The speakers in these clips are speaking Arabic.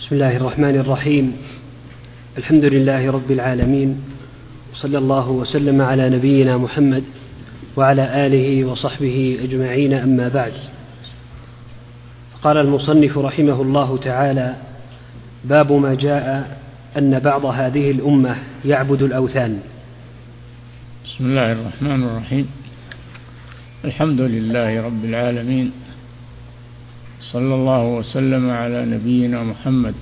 بسم الله الرحمن الرحيم. الحمد لله رب العالمين. وصلى الله وسلم على نبينا محمد وعلى آله وصحبه أجمعين أما بعد. قال المصنف رحمه الله تعالى باب ما جاء أن بعض هذه الأمة يعبد الأوثان. بسم الله الرحمن الرحيم. الحمد لله رب العالمين. صلى الله وسلم على نبينا محمد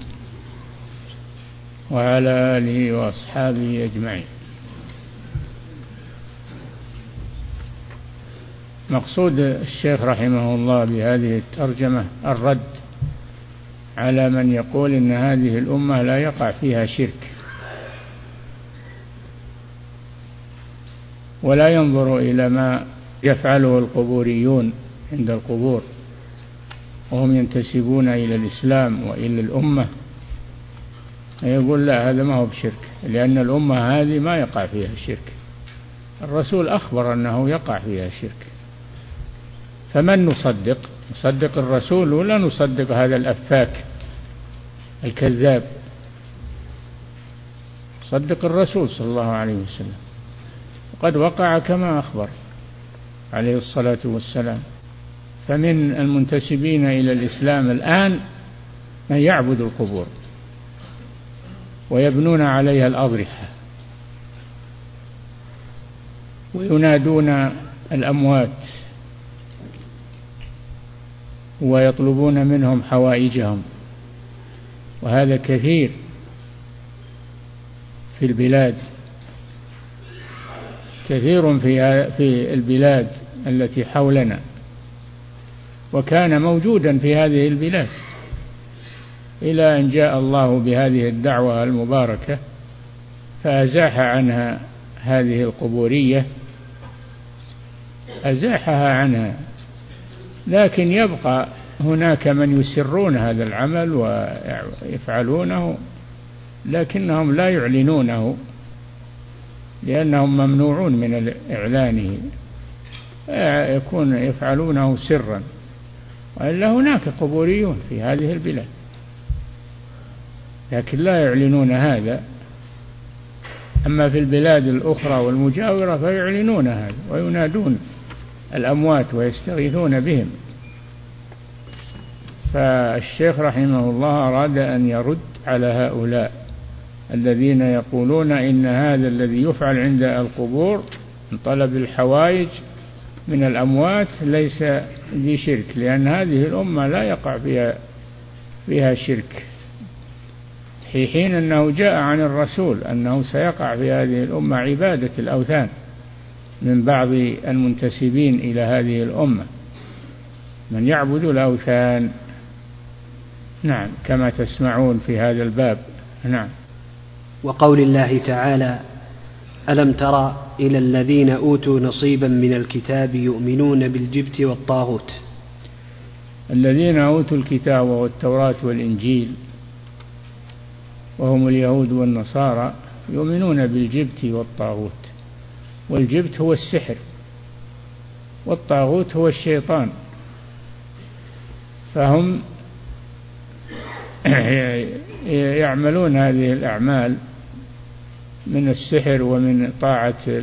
وعلى آله وأصحابه أجمعين. مقصود الشيخ رحمه الله بهذه الترجمة الرد على من يقول إن هذه الأمة لا يقع فيها شرك ولا ينظر إلى ما يفعله القبوريون عند القبور. وهم ينتسبون إلى الإسلام وإلى الأمة. يقول لا هذا ما هو بشرك لأن الأمة هذه ما يقع فيها الشرك الرسول أخبر أنه يقع فيها الشرك فمن نصدق؟ نصدق الرسول ولا نصدق هذا الأفاك الكذاب؟ صدق الرسول صلى الله عليه وسلم. وقد وقع كما أخبر عليه الصلاة والسلام. فمن المنتسبين إلى الإسلام الآن من يعبد القبور ويبنون عليها الأضرحة وينادون الأموات ويطلبون منهم حوائجهم وهذا كثير في البلاد كثير في في البلاد التي حولنا وكان موجودا في هذه البلاد إلى أن جاء الله بهذه الدعوة المباركة فأزاح عنها هذه القبورية أزاحها عنها. لكن يبقى هناك من يسرون هذا العمل ويفعلونه لكنهم لا يعلنونه لأنهم ممنوعون من إعلانه. يكون يفعلونه سرا. وإلا هناك قبوريون في هذه البلاد. لكن لا يعلنون هذا. أما في البلاد الأخرى والمجاورة فيعلنون هذا وينادون الأموات ويستغيثون بهم. فالشيخ رحمه الله أراد أن يرد على هؤلاء الذين يقولون إن هذا الذي يفعل عند القبور من طلب الحوائج من الأموات ليس بشرك لأن هذه الأمة لا يقع فيها فيها شرك. في حين أنه جاء عن الرسول أنه سيقع في هذه الأمة عبادة الأوثان من بعض المنتسبين إلى هذه الأمة. من يعبد الأوثان. نعم كما تسمعون في هذا الباب. نعم. وقول الله تعالى ألم ترى إلى الذين أوتوا نصيبا من الكتاب يؤمنون بالجبت والطاغوت. الذين أوتوا الكتاب والتوراة والإنجيل وهم اليهود والنصارى يؤمنون بالجبت والطاغوت. والجبت هو السحر والطاغوت هو الشيطان. فهم يعملون هذه الأعمال من السحر ومن طاعة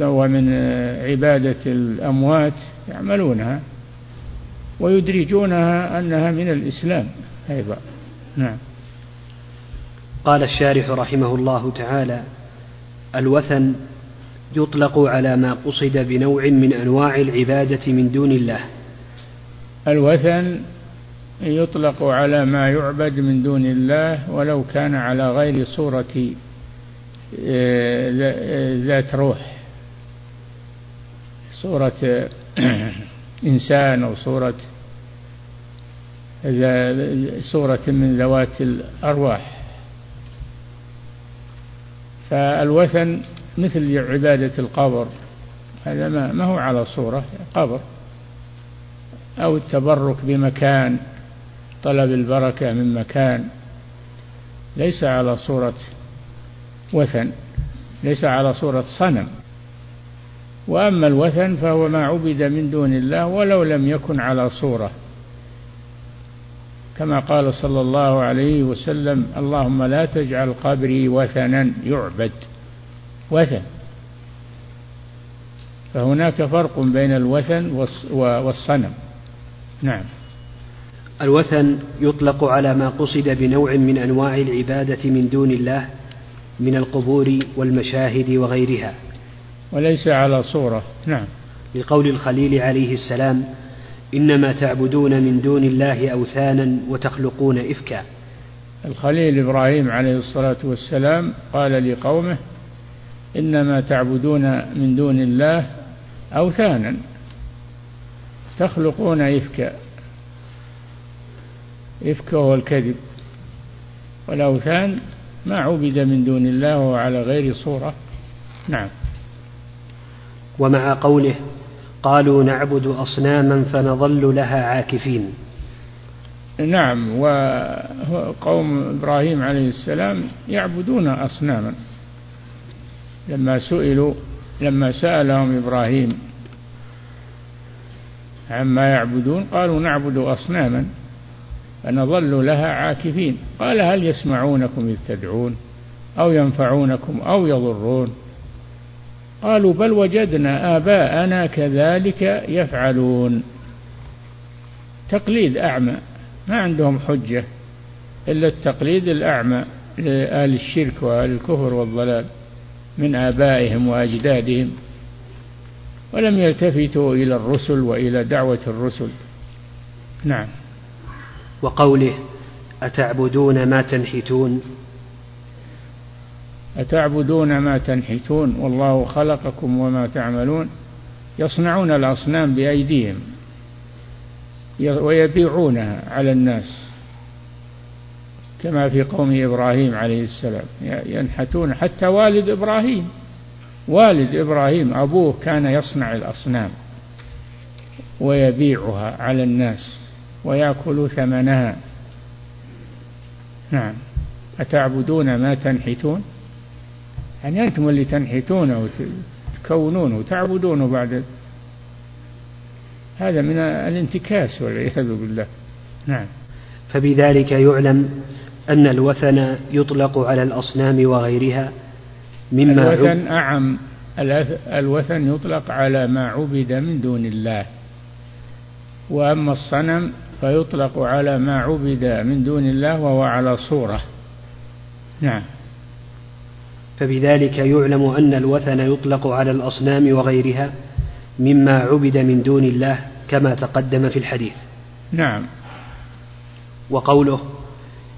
ومن عبادة الأموات يعملونها ويدرجونها أنها من الإسلام أيضا. نعم. قال الشارح رحمه الله تعالى الوثن يطلق على ما قصد بنوع من أنواع العبادة من دون الله. الوثن يطلق على ما يعبد من دون الله ولو كان على غير صورة ذات روح. صورة إنسان أو صورة صورة من ذوات الأرواح. فالوثن مثل عبادة القبر. هذا ما, ما هو على صورة قبر. أو التبرك بمكان طلب البركة من مكان. ليس على صورة وثن ليس على صورة صنم. وأما الوثن فهو ما عبد من دون الله ولو لم يكن على صورة. كما قال صلى الله عليه وسلم اللهم لا تجعل قبري وثنا يعبد. وثن. فهناك فرق بين الوثن والصنم. نعم. الوثن يطلق على ما قصد بنوع من أنواع العبادة من دون الله من القبور والمشاهد وغيرها. وليس على صورة. نعم. لقول الخليل عليه السلام إنما تعبدون من دون الله أوثانا وتخلقون إفكا. الخليل إبراهيم عليه الصلاة والسلام قال لقومه إنما تعبدون من دون الله أوثانا تخلقون إفكا. إفك هو الكذب. والأوثان ما عبد من دون الله وهو على غير صورة. نعم. ومع قوله قالوا نعبد أصناما فنظل لها عاكفين. نعم. وقوم إبراهيم عليه السلام يعبدون أصناما. لما سئلوا لما سألهم إبراهيم عما يعبدون قالوا نعبد أصناما. فنظل لها عاكفين. قال هل يسمعونكم إذ تدعون؟ أو ينفعونكم أو يضرون؟ قالوا بل وجدنا آباءنا كذلك يفعلون. تقليد أعمى. ما عندهم حجة إلا التقليد الأعمى لأهل الشرك وأهل الكفر والضلال من آبائهم وأجدادهم. ولم يلتفتوا إلى الرسل وإلى دعوة الرسل. نعم. وقوله أتعبدون ما تنحتون؟ أتعبدون ما تنحتون والله خلقكم وما تعملون يصنعون الأصنام بأيديهم ويبيعونها على الناس كما في قوم إبراهيم عليه السلام ينحتون حتى والد إبراهيم. والد إبراهيم أبوه كان يصنع الأصنام ويبيعها على الناس. ويأكل ثمنها. نعم. أتعبدون ما تنحتون؟ يعني أنتم اللي تنحتونه وتكونونه وتعبدونه بعد. هذا من الانتكاس والعياذ بالله. نعم. فبذلك يعلم أن الوثن يطلق على الأصنام وغيرها مما الوثن أعم. الوثن يطلق على ما عبد من دون الله. وأما الصنم فيطلق على ما عبد من دون الله وهو على صورة. نعم. فبذلك يعلم أن الوثن يطلق على الأصنام وغيرها مما عبد من دون الله كما تقدم في الحديث. نعم. وقوله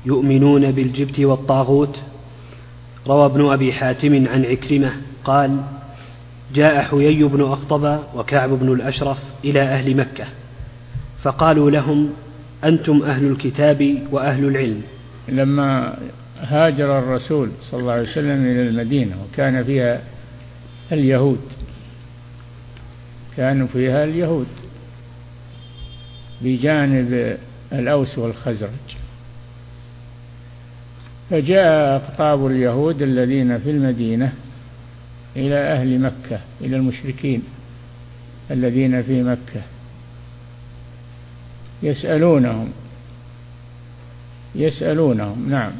يؤمنون بالجبت والطاغوت روى ابن أبي حاتم عن عكرمة قال جاء حيي بن أخطب وكعب بن الأشرف إلى أهل مكة. فقالوا لهم أنتم أهل الكتاب وأهل العلم. لما هاجر الرسول صلى الله عليه وسلم إلى المدينة وكان فيها اليهود كانوا فيها اليهود بجانب الأوس والخزرج. فجاء أقطاب اليهود الذين في المدينة إلى أهل مكة إلى المشركين الذين في مكة. يسألونهم. يسألونهم نعم.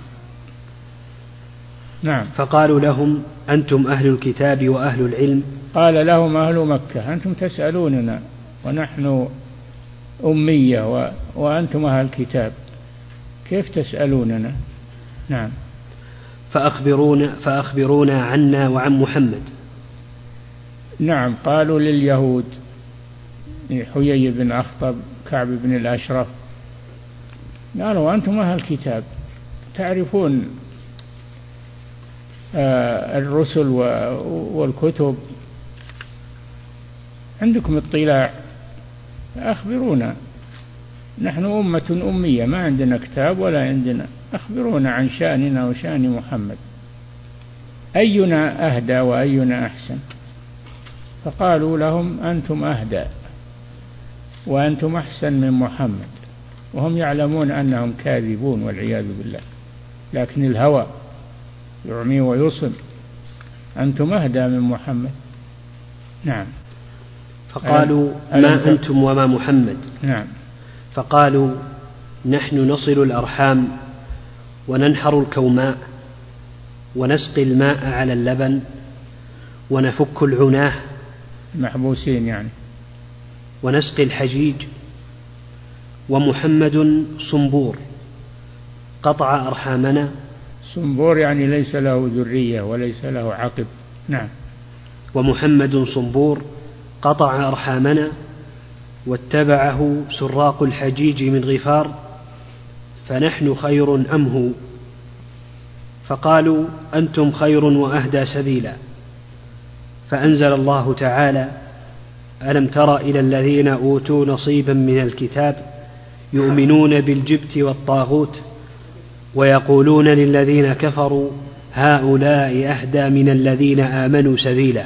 نعم. فقالوا لهم أنتم أهل الكتاب وأهل العلم. قال لهم أهل مكة أنتم تسألوننا ونحن أمية و... وأنتم أهل الكتاب. كيف تسألوننا؟ نعم. فأخبرونا فأخبرونا عنا وعن محمد. نعم قالوا لليهود حيي بن أخطب كعب بن الأشرف. قالوا أنتم أهل الكتاب تعرفون آه، الرسل والكتب. عندكم اطلاع؟ أخبرونا. نحن أمة أمية ما عندنا كتاب ولا عندنا. أخبرونا عن شأننا وشأن محمد. أينا أهدى وأينا أحسن؟ فقالوا لهم أنتم أهدى. وأنتم أحسن من محمد. وهم يعلمون أنهم كاذبون والعياذ بالله. لكن الهوى يعمي ويصم. أنتم أهدى من محمد. نعم. فقالوا ما أنتم وما محمد؟ نعم. فقالوا نحن نصل الأرحام وننحر الكوماء ونسقي الماء على اللبن ونفك العناه. محبوسين يعني. ونسقي الحجيج ومحمد صنبور. قطع أرحامنا. صنبور يعني ليس له ذرية وليس له عقب. نعم. ومحمد صنبور قطع أرحامنا واتبعه سراق الحجيج من غفار فنحن خير أم هو؟ فقالوا أنتم خير وأهدى سبيلا. فأنزل الله تعالى ألم تر إلى الذين أوتوا نصيبا من الكتاب يؤمنون بالجبت والطاغوت ويقولون للذين كفروا هؤلاء أهدى من الذين آمنوا سبيلا.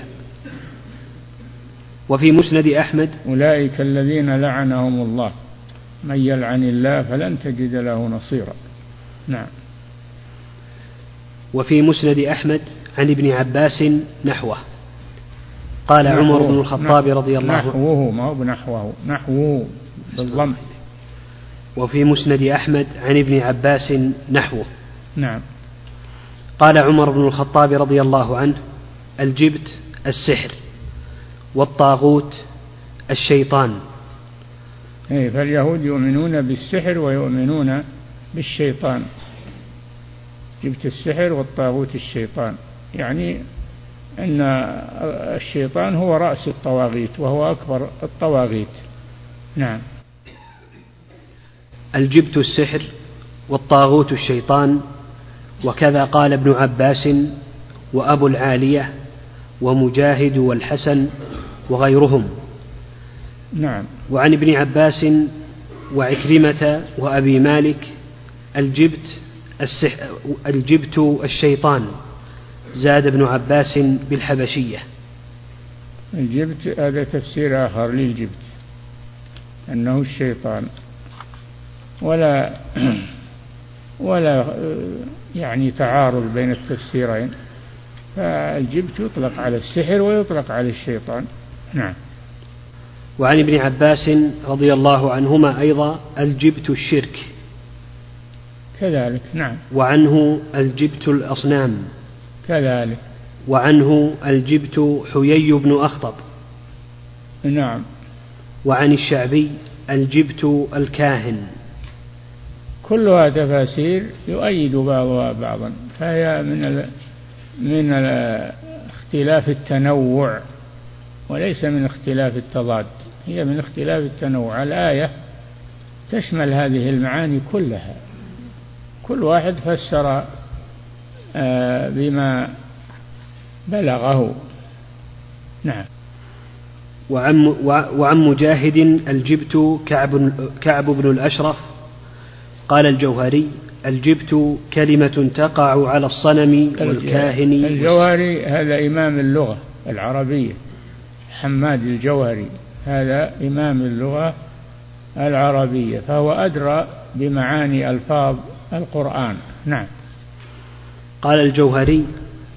وفي مسند أحمد أولئك الذين لعنهم الله. من يلعن الله فلن تجد له نصيرا. نعم. وفي مسند أحمد عن ابن عباس نحوه. قال عمر بن الخطاب رضي الله عنه. نحوه ما هو بنحوه نحوه بالضم. وفي مسند أحمد عن ابن عباس نحوه. نعم. قال عمر بن الخطاب رضي الله عنه الجبت السحر والطاغوت الشيطان. إيه فاليهود يؤمنون بالسحر ويؤمنون بالشيطان. جبت السحر والطاغوت الشيطان. يعني أن الشيطان هو رأس الطواغيت وهو أكبر الطواغيت. نعم. الجبت السحر والطاغوت الشيطان وكذا قال ابن عباس وأبو العالية ومجاهد والحسن وغيرهم. نعم. وعن ابن عباس وعكرمة وأبي مالك الجبت السح الجبت الشيطان. زاد ابن عباس بالحبشية. الجبت هذا تفسير آخر للجبت أنه الشيطان ولا ولا يعني تعارض بين التفسيرين فالجبت يطلق على السحر ويطلق على الشيطان. نعم. وعن ابن عباس رضي الله عنهما أيضا الجبت الشرك. كذلك نعم. وعنه الجبت الأصنام. كذلك. وعنه الجبت حيي بن أخطب. نعم. وعن الشعبي الجبت الكاهن. كلها تفاسير يؤيد بعضها بعضا فهي من ال من ال اختلاف التنوع وليس من اختلاف التضاد هي من اختلاف التنوع. الآية تشمل هذه المعاني كلها. كل واحد فسر بما بلغه. نعم. وعن وعن مجاهد الجبت كعب كعب بن الأشرف قال الجوهري الجبت كلمة تقع على الصنم والكاهن الجوهري هذا إمام اللغة العربية حماد الجوهري. هذا إمام اللغة العربية فهو أدرى بمعاني ألفاظ القرآن. نعم. قال الجوهري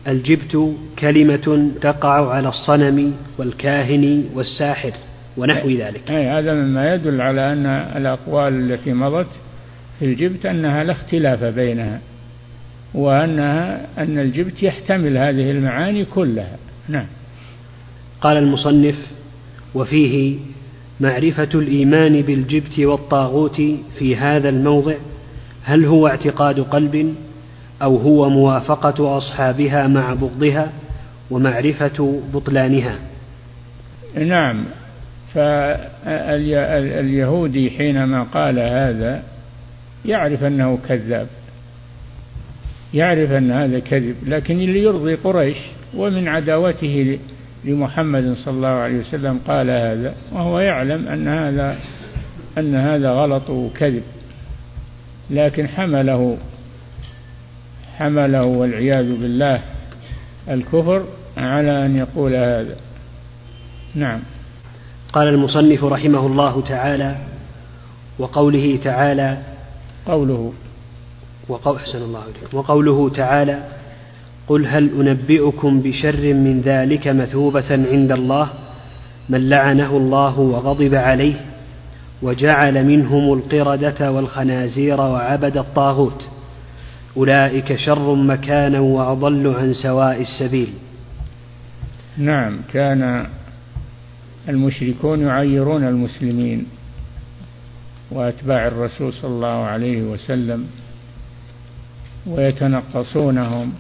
الجبت كلمة تقع على الصنم والكاهن والساحر ونحو ذلك. أي هذا مما يدل على أن الأقوال التي مضت في الجبت أنها لا اختلاف بينها وأنها أن الجبت يحتمل هذه المعاني كلها. نعم. قال المصنف وفيه معرفة الإيمان بالجبت والطاغوت في هذا الموضع هل هو اعتقاد قلب أو هو موافقة أصحابها مع بغضها ومعرفة بطلانها. نعم. فاليهودي حينما قال هذا يعرف أنه كذاب. يعرف أن هذا كذب لكن اللي يرضي قريش ومن عداوته لمحمد صلى الله عليه وسلم قال هذا وهو يعلم أن هذا أن هذا غلط وكذب. لكن حمله حمله والعياذ بالله الكفر على أن يقول هذا. نعم. قال المصنف رحمه الله تعالى وقوله تعالى قوله. وقول أحسن الله إليك. وقوله تعالى قل هل أنبئكم بشر من ذلك مثوبة عند الله من لعنه الله وغضب عليه وجعل منهم القردة والخنازير وعبد الطاغوت أولئك شر مكانا وأضل عن سواء السبيل. نعم كان المشركون يعيرون المسلمين وأتباع الرسول صلى الله عليه وسلم ويتنقصونهم.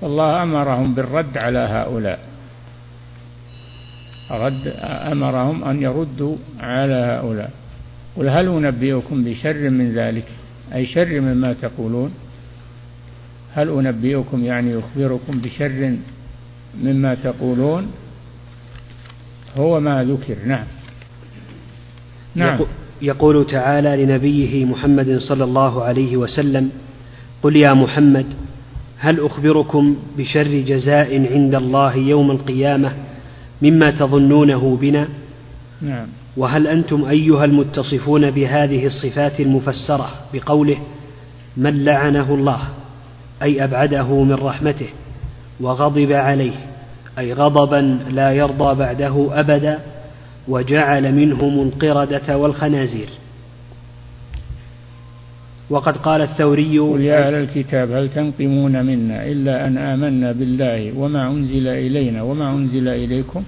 فالله أمرهم بالرد على هؤلاء. رد أمرهم أن يردوا على هؤلاء. قل هل أنبئكم بشر من ذلك؟ أي شر مما تقولون. هل أنبئكم يعني أخبركم بشر مما تقولون؟ هو ما ذكر. نعم. نعم. يقول تعالى لنبيه محمد صلى الله عليه وسلم قل يا محمد هل أخبركم بشر جزاء عند الله يوم القيامة مما تظنونه بنا؟ نعم. وهل أنتم أيها المتصفون بهذه الصفات المفسرة بقوله من لعنه الله أي أبعده من رحمته وغضب عليه أي غضبا لا يرضى بعده أبدا وجعل منهم القردة والخنازير؟ وقد قال الثوري يا أهل الكتاب هل تنقمون منا إلا أن آمنا بالله وما أنزل إلينا وما أنزل إليكم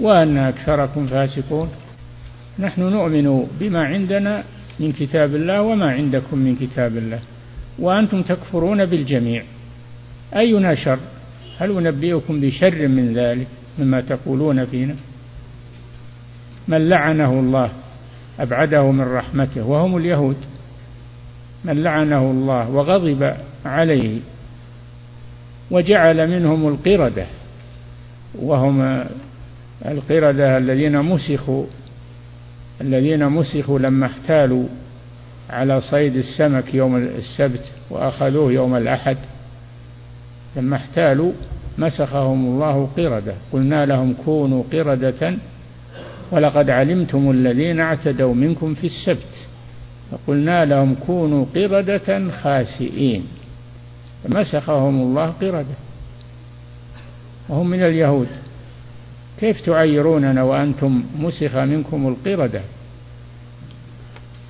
وأن أكثركم فاسقون؟ نحن نؤمن بما عندنا من كتاب الله وما عندكم من كتاب الله وأنتم تكفرون بالجميع. أينا شر؟ هل أنبئكم بشر من ذلك مما تقولون فينا؟ من لعنه الله أبعده من رحمته وهم اليهود. من لعنه الله وغضب عليه وجعل منهم القردة وهم القردة الذين مسخوا الذين مسخوا لما احتالوا على صيد السمك يوم السبت وأخذوه يوم الأحد لما احتالوا مسخهم الله قردة قلنا لهم كونوا قردة ولقد علمتم الذين اعتدوا منكم في السبت فقلنا لهم كونوا قردة خاسئين فمسخهم الله قردة. وهم من اليهود. كيف تعيروننا وأنتم مسخ منكم القردة؟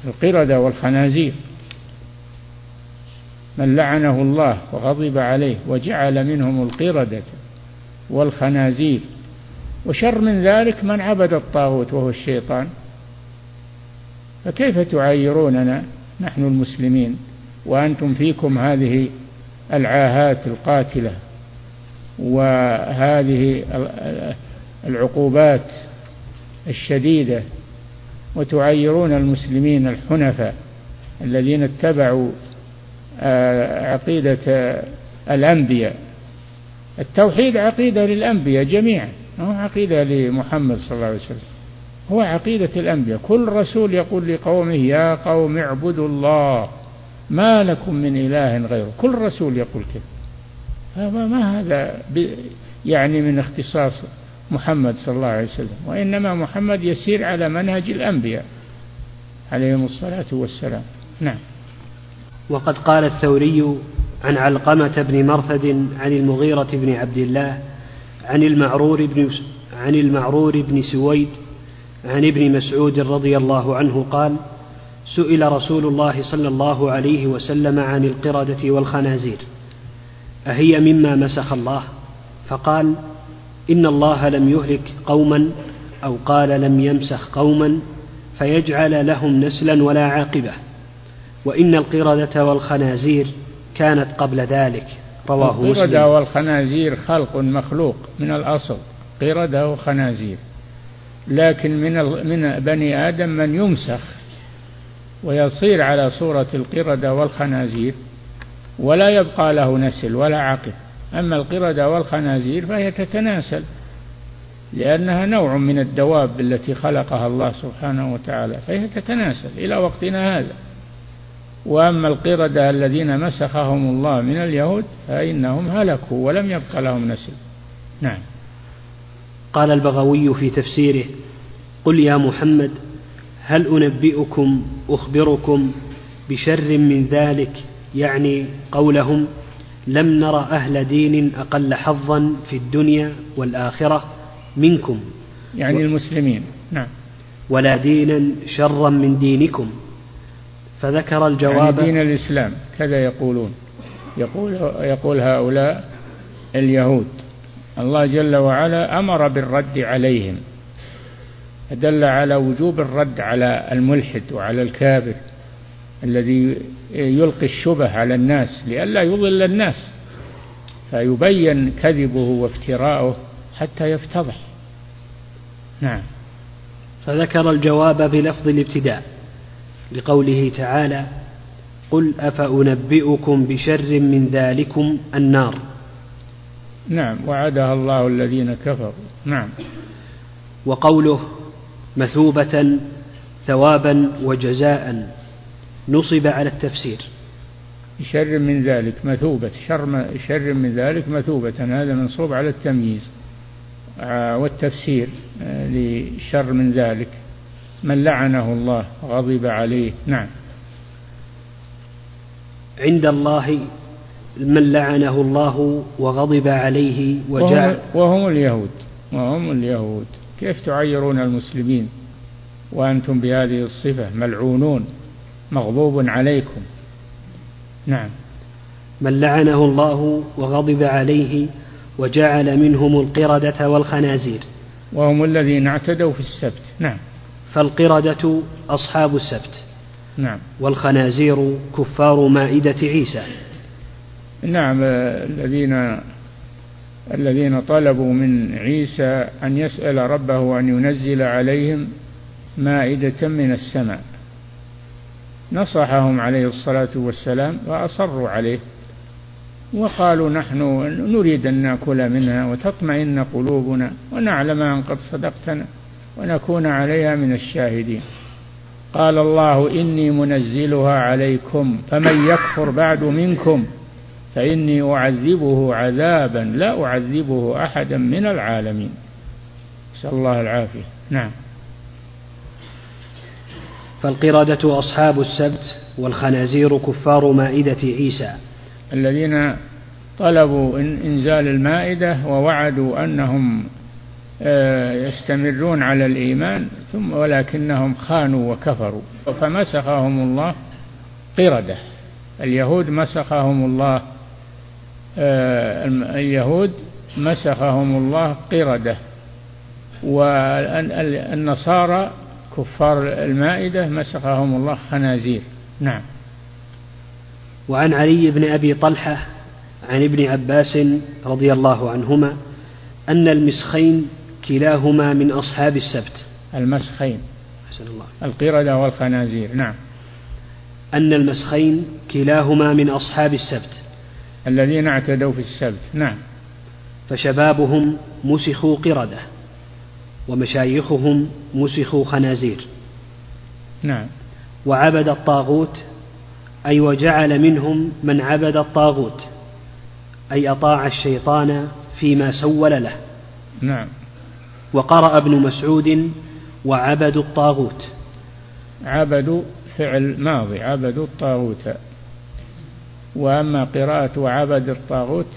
القردة والخنازير. من لعنه الله وغضب عليه وجعل منهم القردة والخنازير. وشر من ذلك من عبد الطاغوت وهو الشيطان. فكيف تعايروننا نحن المسلمين وأنتم فيكم هذه العاهات القاتلة وهذه العقوبات الشديدة وتعيرون المسلمين الحنفاء الذين اتبعوا آه، عقيدة الأنبياء. التوحيد عقيدة للأنبياء جميعا هو عقيدة لمحمد صلى الله عليه وسلم هو عقيدة الأنبياء. كل رسول يقول لقومه يا قوم اعبدوا الله ما لكم من إله غيره. كل رسول يقول كذا ما هذا يعني من اختصاص محمد صلى الله عليه وسلم وإنما محمد يسير على منهج الأنبياء عليهم الصلاة والسلام. نعم. وقد قال الثوري عن علقمة بن مرثد عن المغيرة بن عبد الله عن المعرور بن عن المعرور بن سويد عن ابن مسعود رضي الله عنه قال سئل رسول الله صلى الله عليه وسلم عن القردة والخنازير أهي مما مسخ الله؟ فقال إن الله لم يهلك قوما أو قال لم يمسخ قوما فيجعل لهم نسلا ولا عاقبة. وإن القردة والخنازير كانت قبل ذلك. رواه مسلم. القردة والخنازير خلق مخلوق من الأصل. قردة وخنازير. لكن من من بني آدم من يمسخ ويصير على صورة القردة والخنازير ولا يبقى له نسل ولا عقب أما القردة والخنازير فهي تتناسل لأنها نوع من الدواب التي خلقها الله سبحانه وتعالى فهي تتناسل إلى وقتنا هذا. وأما القردة الذين مسخهم الله من اليهود فإنهم هلكوا ولم يبق لهم نسل. نعم. قال البغوي في تفسيره قل يا محمد هل أنبئكم أخبركم بشر من ذلك؟ يعني قولهم لم نر أهل دين أقل حظا في الدنيا والآخرة منكم. يعني و... المسلمين. نعم. ولا دينا شرا من دينكم. فذكر الجواب يعني دين الإسلام كذا يقولون. يقول يقول هؤلاء اليهود الله جل وعلا أمر بالرد عليهم. دل على وجوب الرد على الملحد وعلى الكافر الذي يلقي الشبه على الناس لئلا يضل الناس فيبين كذبه وافتراءه حتى يفتضح. نعم. فذكر الجواب بلفظ الابتداء لقوله تعالى قل أفأنبئكم بشر من ذلكم النار. نعم. وعدها الله الذين كفروا. نعم. وقوله مثوبة ثوابا وجزاء. نصب على التفسير. شر من ذلك مثوبة شر, شر من ذلك مثوبة هذا منصوب على التمييز آه، والتفسير آه، لشر من ذلك. من لعنه الله غضب عليه. نعم. عند الله من لعنه الله وغضب عليه وجعل وهم اليهود وهم اليهود. كيف تعيرون المسلمين؟ وأنتم بهذه الصفة ملعونون. مغضوب عليكم. نعم. من لعنه الله وغضب عليه وجعل منهم القردة والخنازير. وهم الذين اعتدوا في السبت. نعم. فالقردة أصحاب السبت. نعم. والخنازير كفار مائدة عيسى. نعم الذين الذين طلبوا من عيسى أن يسأل ربه أن ينزل عليهم مائدة من السماء. نصحهم عليه الصلاة والسلام وأصروا عليه وقالوا نحن نريد أن نأكل منها وتطمئن قلوبنا ونعلم أن قد صدقتنا ونكون عليها من الشاهدين. قال الله إني منزلها عليكم فمن يكفر بعد منكم فإني أعذبه عذابا لا أعذبه أحدا من العالمين. نسأل الله العافية. نعم. فالقردة أصحاب السبت والخنازير كفار مائدة عيسى. الذين طلبوا إنزال المائدة ووعدوا أنهم آه، يستمرون على الإيمان ثم ولكنهم خانوا وكفروا. فمسخهم الله قردة. اليهود مسخهم الله آه، اليهود مسخهم الله قردة. والنصارى كفار المائدة مسخهم الله خنازير. نعم. وعن علي بن أبي طلحة عن ابن عباس رضي الله عنهما أن المسخين كلاهما من أصحاب السبت. المسخين. حسن الله. القردة والخنازير. نعم. أن المسخين كلاهما من أصحاب السبت. الذين اعتدوا في السبت. نعم. فشبابهم مسخوا قردة. ومشايخهم مسخوا خنازير. نعم. وعبد الطاغوت أي وجعل منهم من عبد الطاغوت أي أطاع الشيطان فيما سول له. نعم. وقرأ ابن مسعود وعبدوا الطاغوت. عبدوا فعل ماضي عبدوا الطاغوت. وأما قراءة وعبد الطاغوت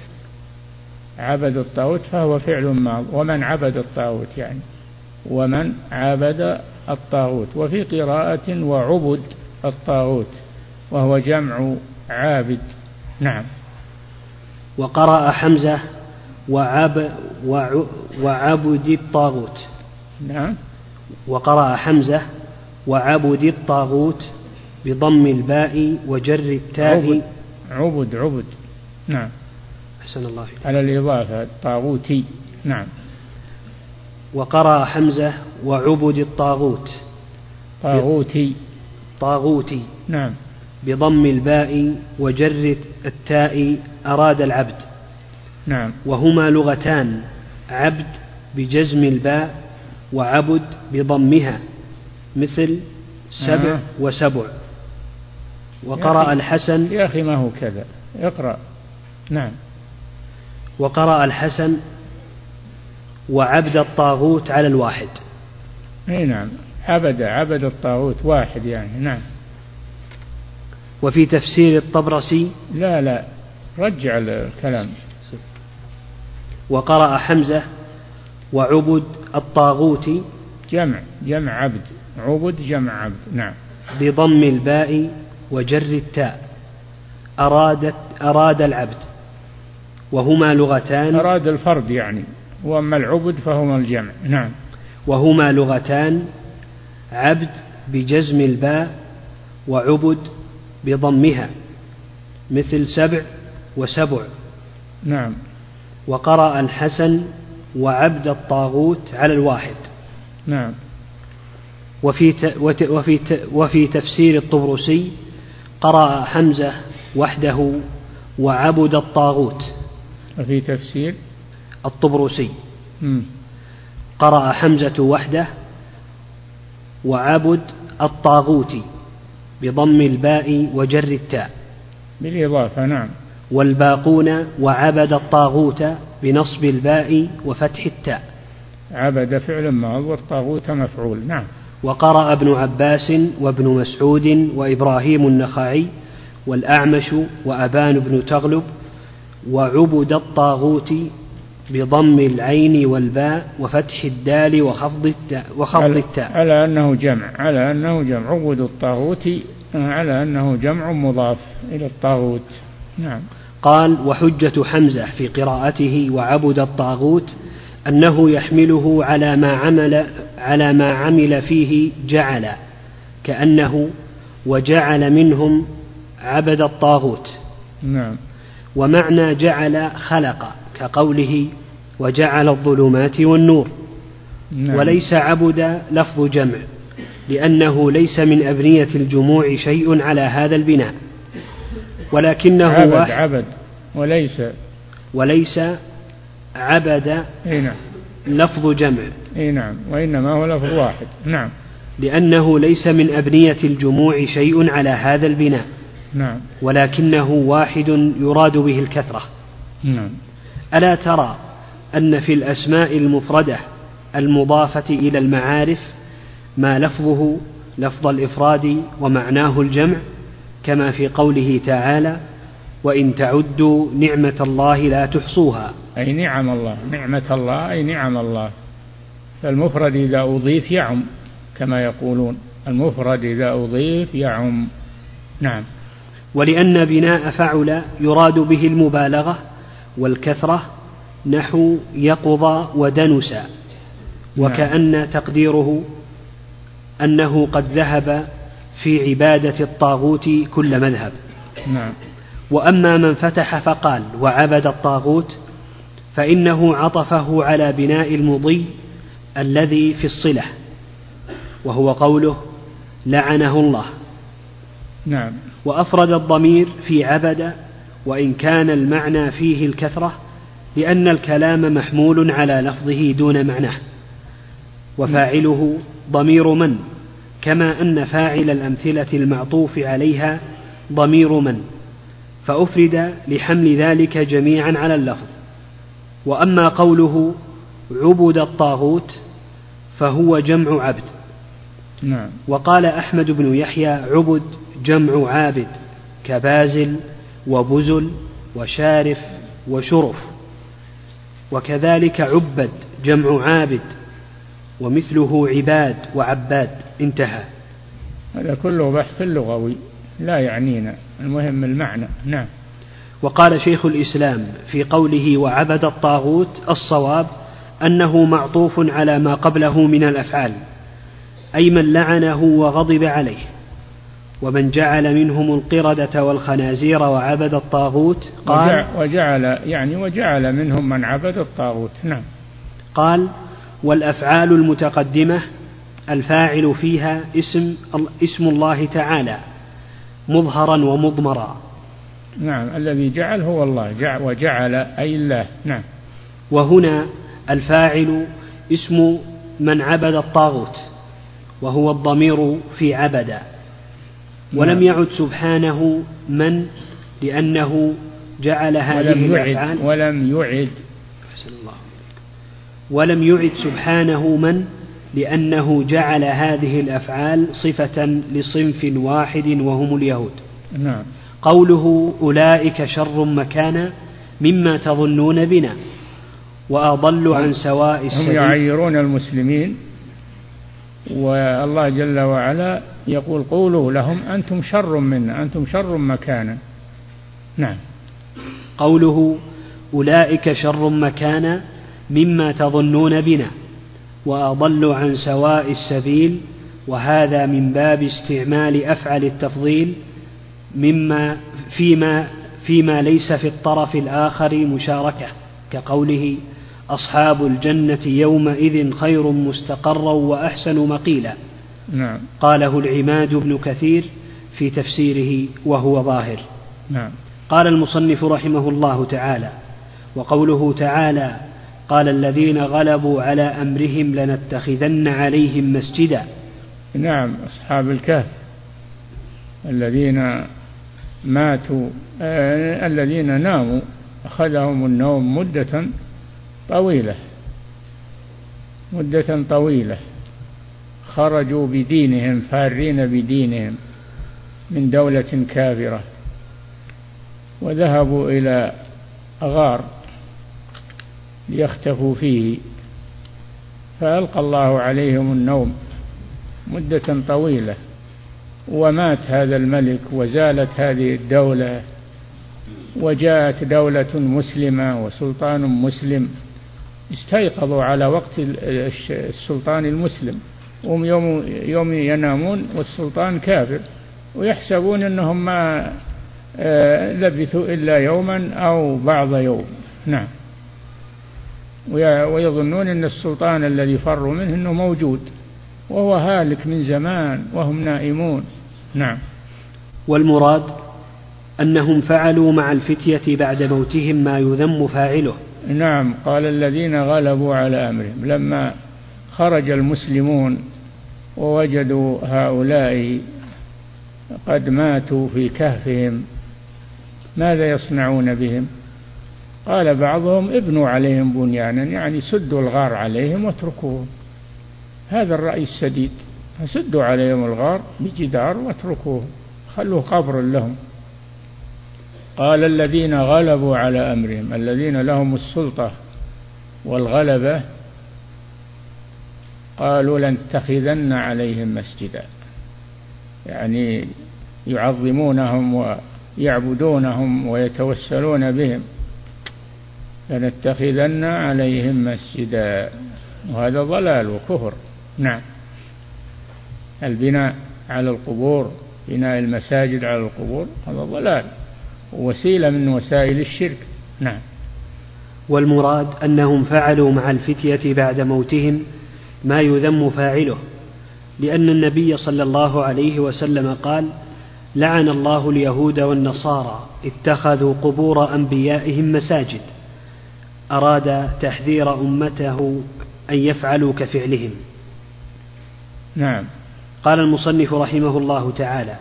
عبد الطاغوت فهو فعل ماض ومن عبد الطاغوت يعني. ومن عبد الطاغوت وفي قراءة وعبد الطاغوت وهو جمع عابد. نعم. وقرأ حمزة وعب وعبد الطاغوت. نعم. وقرأ حمزة وعبد الطاغوت بضم الباء وجر التاء. عبد عبد, عبد. نعم. أحسن الله على الإضافة الطاغوتي نعم. وقرأ حمزة وعبد الطاغوت. طاغوتي. طاغوتي. نعم. بضم الباء وجر التاء أراد العبد. نعم. وهما لغتان عبد بجزم الباء وعبد بضمها مثل سبع آه. وسبع. وقرأ الحسن. يا أخي ما هو كذا. اقرأ. نعم. وقرأ الحسن وعبد الطاغوت على الواحد. إي نعم. عبد عبد الطاغوت واحد يعني نعم. وفي تفسير الطبرسي لا لا. رجع الكلام. وقرأ حمزة وعبد الطاغوت جمع جمع عبد. عبد جمع عبد. نعم. بضم الباء وجر التاء. أرادت أراد العبد. وهما لغتان. أراد الفرد يعني. وأما العبد فهما الجمع. نعم. وهما لغتان عبد بجزم الباء وعبد بضمها مثل سبع وسبع. نعم. وقرأ الحسن وعبد الطاغوت على الواحد. نعم. وفي وفي وفي تفسير الطبرسي قرأ حمزة وحده وعبد الطاغوت. وفي تفسير الطبرسي. قرأ حمزة وحده وعبد الطاغوت بضم الباء وجر التاء. بالإضافة نعم. والباقون وعبد الطاغوت بنصب الباء وفتح التاء. عبد فعل ماض والطاغوت مفعول نعم. وقرأ ابن عباس وابن مسعود وإبراهيم النخعي والأعمش وأبان بن تغلب وعبد الطاغوت بضم العين والباء وفتح الدال وخفض التاء وخفض التاء. على أنه جمع على أنه جمع. عبد الطاغوت على أنه جمع مضاف إلى الطاغوت. نعم. قال وحجة حمزة في قراءته وعبد الطاغوت أنه يحمله على ما عمل على ما عمل فيه جعل كأنه وجعل منهم عبد الطاغوت. نعم. ومعنى جعل خلق كقوله وجعل الظلمات والنور. نعم. وليس عبد لفظ جمع لأنه ليس من أبنية الجموع شيء على هذا البناء. ولكنه عبد واحد. عبد. وليس. وليس عبد إي نعم. لفظ جمع. إي نعم. وإنما هو لفظ واحد. نعم. لأنه ليس من أبنية الجموع شيء على هذا البناء. نعم. ولكنه واحد يراد به الكثرة. نعم. ألا ترى أن في الأسماء المفردة المضافة إلى المعارف ما لفظه لفظ الإفراد ومعناه الجمع كما في قوله تعالى وإن تعدوا نعمة الله لا تحصوها أي نعم الله نعمة الله أي نعم الله. فالمفرد إذا أضيف يعم كما يقولون. المفرد إذا أضيف يعم. نعم. ولأن بناء فعل يراد به المبالغة والكثرة نحو يقضى ودنس وكأن تقديره أنه قد ذهب في عبادة الطاغوت كل مذهب. نعم. وأما من فتح فقال وعبد الطاغوت فإنه عطفه على بناء المضي الذي في الصلة وهو قوله لعنه الله. نعم. وأفرد الضمير في عبد وإن كان المعنى فيه الكثرة لأن الكلام محمول على لفظه دون معناه. وفاعله ضمير من كما أن فاعل الأمثلة المعطوف عليها ضمير من. فأفرد لحمل ذلك جميعا على اللفظ. وأما قوله عبد الطاغوت فهو جمع عبد. نعم. وقال أحمد بن يحيى عبد جمع عابد كبازل وبزل وشارف وشرف. وكذلك عبد جمع عابد ومثله عباد وعباد انتهى. هذا كله بحث لغوي لا يعنينا المهم المعنى نعم. وقال شيخ الإسلام في قوله وعبد الطاغوت الصواب أنه معطوف على ما قبله من الأفعال أي من لعنه وغضب عليه. ومن جعل منهم القردة والخنازير وعبد الطاغوت قال وجعل يعني وجعل منهم من عبد الطاغوت. نعم. قال والأفعال المتقدمة الفاعل فيها اسم اسم الله تعالى مظهرا ومضمرا. نعم. الذي جعل هو الله. جعل وجعل أي الله. نعم. وهنا الفاعل اسم من عبد الطاغوت وهو الضمير في عبد. ولم نعم. يعد سبحانه من؟ لأنه جعل هذه ولم الأفعال ولم يعد. الله ولم يعد سبحانه من؟ لأنه جعل هذه الأفعال صفة لصنف واحد وهم اليهود. نعم. قوله أولئك شر مكانا مما تظنون بنا وأضل عن سواء السبيل. هم يعيرون المسلمين والله جل وعلا يقول قولوا لهم أنتم شر منا أنتم شر مكانا. نعم. قوله أولئك شر مكانا مما تظنون بنا وأضل عن سواء السبيل وهذا من باب استعمال أفعل التفضيل مما فيما فيما ليس في الطرف الآخر مشاركة كقوله أصحاب الجنة يومئذ خير مستقرا وأحسن مقيلا. نعم. قاله العماد بن كثير في تفسيره وهو ظاهر. نعم. قال المصنف رحمه الله تعالى وقوله تعالى قال الذين غلبوا على أمرهم لنتخذن عليهم مسجدا. نعم أصحاب الكهف. الذين ماتوا آه الذين ناموا أخذهم النوم مدة طويلة. مدة طويلة. خرجوا بدينهم فارين بدينهم من دولة كافرة وذهبوا إلى غار ليختفوا فيه. فألقى الله عليهم النوم مدة طويلة ومات هذا الملك وزالت هذه الدولة وجاءت دولة مسلمة وسلطان مسلم استيقظوا على وقت السلطان المسلم. هم يوم يوم ينامون والسلطان كافر ويحسبون إنهم ما آه، لبثوا إلا يوما أو بعض يوم. نعم. ويظنون إن السلطان الذي فروا منه إنه موجود وهو هالك من زمان وهم نائمون. نعم. والمراد أنهم فعلوا مع الفتية بعد موتهم ما يذم فاعله. نعم. قال الذين غلبوا على أمرهم لما خرج المسلمون ووجدوا هؤلاء قد ماتوا في كهفهم. ماذا يصنعون بهم؟ قال بعضهم ابنوا عليهم بنيانا يعني سدوا الغار عليهم واتركوهم. هذا الرأي السديد سدوا عليهم الغار بجدار واتركوهم خلوه قبر لهم. قال الذين غلبوا على أمرهم الذين لهم السلطة والغلبة قالوا لنتخذن عليهم مسجدا. يعني يعظمونهم ويعبدونهم ويتوسلون بهم. لنتخذن عليهم مسجدا. وهذا ضلال وكفر. نعم. البناء على القبور بناء المساجد على القبور هذا ضلال. وسيلة من وسائل الشرك. نعم. والمراد أنهم فعلوا مع الفتية بعد موتهم ما يذم فاعله لأن النبي صلى الله عليه وسلم قال لعن الله اليهود والنصارى اتخذوا قبور أنبيائهم مساجد أراد تحذير أمته أن يفعلوا كفعلهم. نعم. قال المصنف رحمه الله تعالى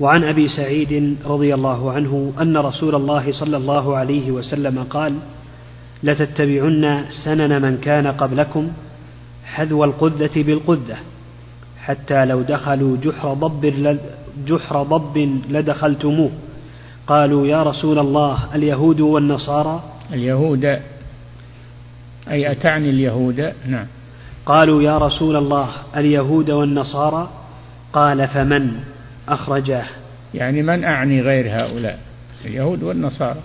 وعن أبي سعيد رضي الله عنه أن رسول الله صلى الله عليه وسلم قال لتتبعن سنن من كان قبلكم حذو القذة بالقذة حتى لو دخلوا جحر ضب جحر ضب لدخلتموه. قالوا يا رسول الله اليهود والنصارى؟ اليهود أي أتعني اليهود؟ نعم. قالوا يا رسول الله اليهود والنصارى؟ قال فمن؟ أخرجاه. يعني من أعني غير هؤلاء؟ اليهود والنصارى.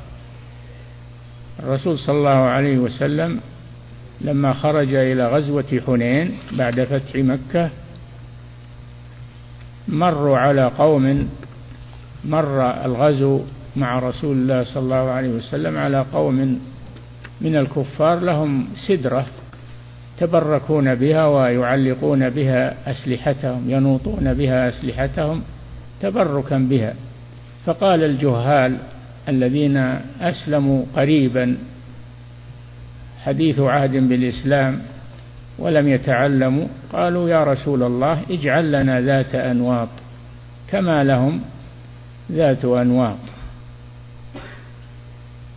الرسول صلى الله عليه وسلم لما خرج إلى غزوة حنين بعد فتح مكة مروا على قوم مر الغزو مع رسول الله صلى الله عليه وسلم على قوم من الكفار لهم سدرة يتبركون بها ويعلقون بها أسلحتهم ينوطون بها أسلحتهم تبركا بها. فقال الجهال الذين أسلموا قريبا حديث عهد بالإسلام ولم يتعلموا قالوا يا رسول الله اجعل لنا ذات أنواط كما لهم ذات أنواط.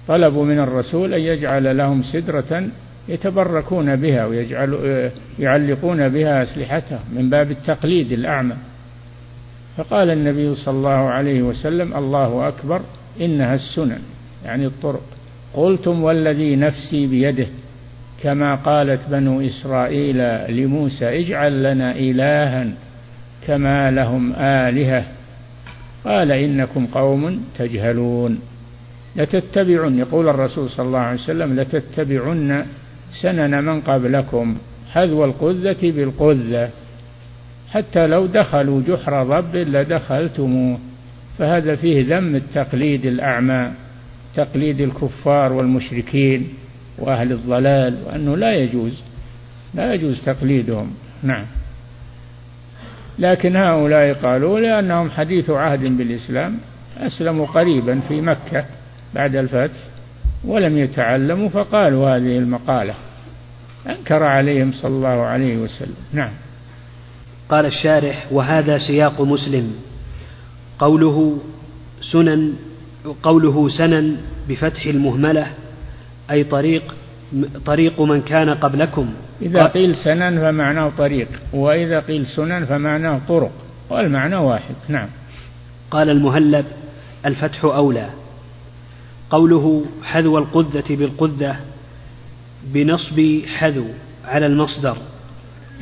طلبوا من الرسول أن يجعل لهم سدرة يتبركون بها ويجعل يعلقون بها أسلحتهم من باب التقليد الأعمى. فقال النبي صلى الله عليه وسلم الله أكبر إنها السنن يعني الطرق. قلتم والذي نفسي بيده كما قالت بنو إسرائيل لموسى اجعل لنا إلها كما لهم آلهة. قال إنكم قوم تجهلون. لتتبعن يقول الرسول صلى الله عليه وسلم لتتبعن سنن من قبلكم حذو القذة بالقذة. حتى لو دخلوا جحر ضب لدخلتموه فهذا فيه ذم التقليد الأعمى. تقليد الكفار والمشركين وأهل الضلال وأنه لا يجوز لا يجوز تقليدهم. نعم. لكن هؤلاء قالوا لأنهم حديث عهد بالإسلام أسلموا قريبا في مكة بعد الفتح ولم يتعلموا فقالوا هذه المقالة. أنكر عليهم صلى الله عليه وسلم. نعم. قال الشارح وهذا سياق مسلم. قوله سنن قوله سنن بفتح المهملة أي طريق طريق من كان قبلكم. إذا قيل سنن فمعناه طريق وإذا قيل سنن فمعناه طرق والمعنى واحد نعم. قال المهلب الفتح أولى. قوله حذو القذة بالقذة بنصب حذو على المصدر.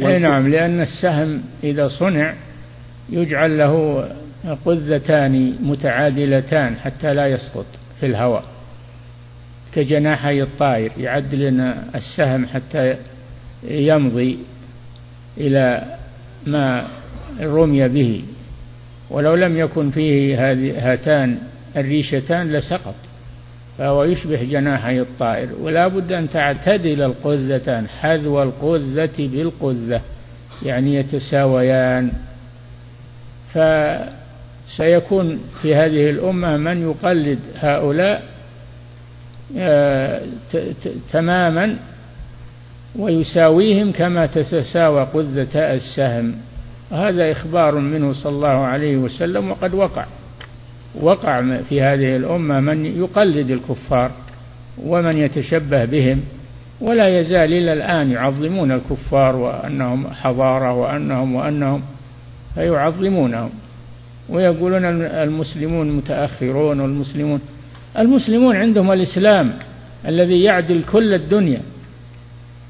أي نعم لأن السهم إذا صنع يجعل له قذتان متعادلتان حتى لا يسقط في الهواء كجناحي الطائر يعد لنا السهم حتى يمضي إلى ما رمي به. ولو لم يكن فيه هاتان الريشتان لسقط فهو يشبه جناحي الطائر. ولا بد أن تعتدل القذتان حذو القذة بالقذة يعني يتساويان. فسيكون في هذه الأمة من يقلد هؤلاء آه، تماما ويساويهم كما تتساوى قذة السهم. هذا إخبار منه صلى الله عليه وسلم وقد وقع وقع في هذه الأمة من يقلد الكفار ومن يتشبه بهم ولا يزال إلى الآن يعظمون الكفار وأنهم حضارة وأنهم وأنهم فيعظمونهم. ويقولون المسلمون متأخرون والمسلمون. المسلمون عندهم الإسلام الذي يعدل كل الدنيا.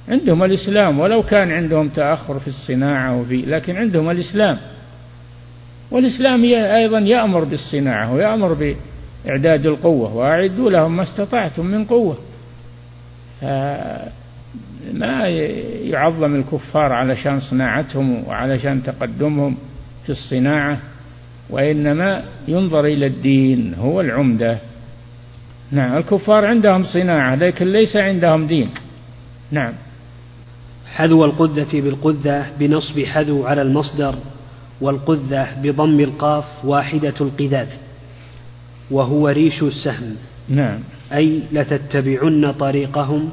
عندهم الإسلام ولو كان عندهم تأخر في الصناعة وفي لكن عندهم الإسلام. والإسلام أيضا يأمر بالصناعة ويأمر بإعداد القوة وأعدوا لهم ما استطعتم من قوة. ما يعظم الكفار علشان صناعتهم وعلشان تقدمهم في الصناعة. وإنما ينظر إلى الدين هو العمدة. نعم الكفار عندهم صناعة لكن ليس عندهم دين. نعم. حذو القذة بالقذة بنصب حذو على المصدر والقذة بضم القاف واحدة القذاذ وهو ريش السهم. نعم. أي لتتبعن طريقهم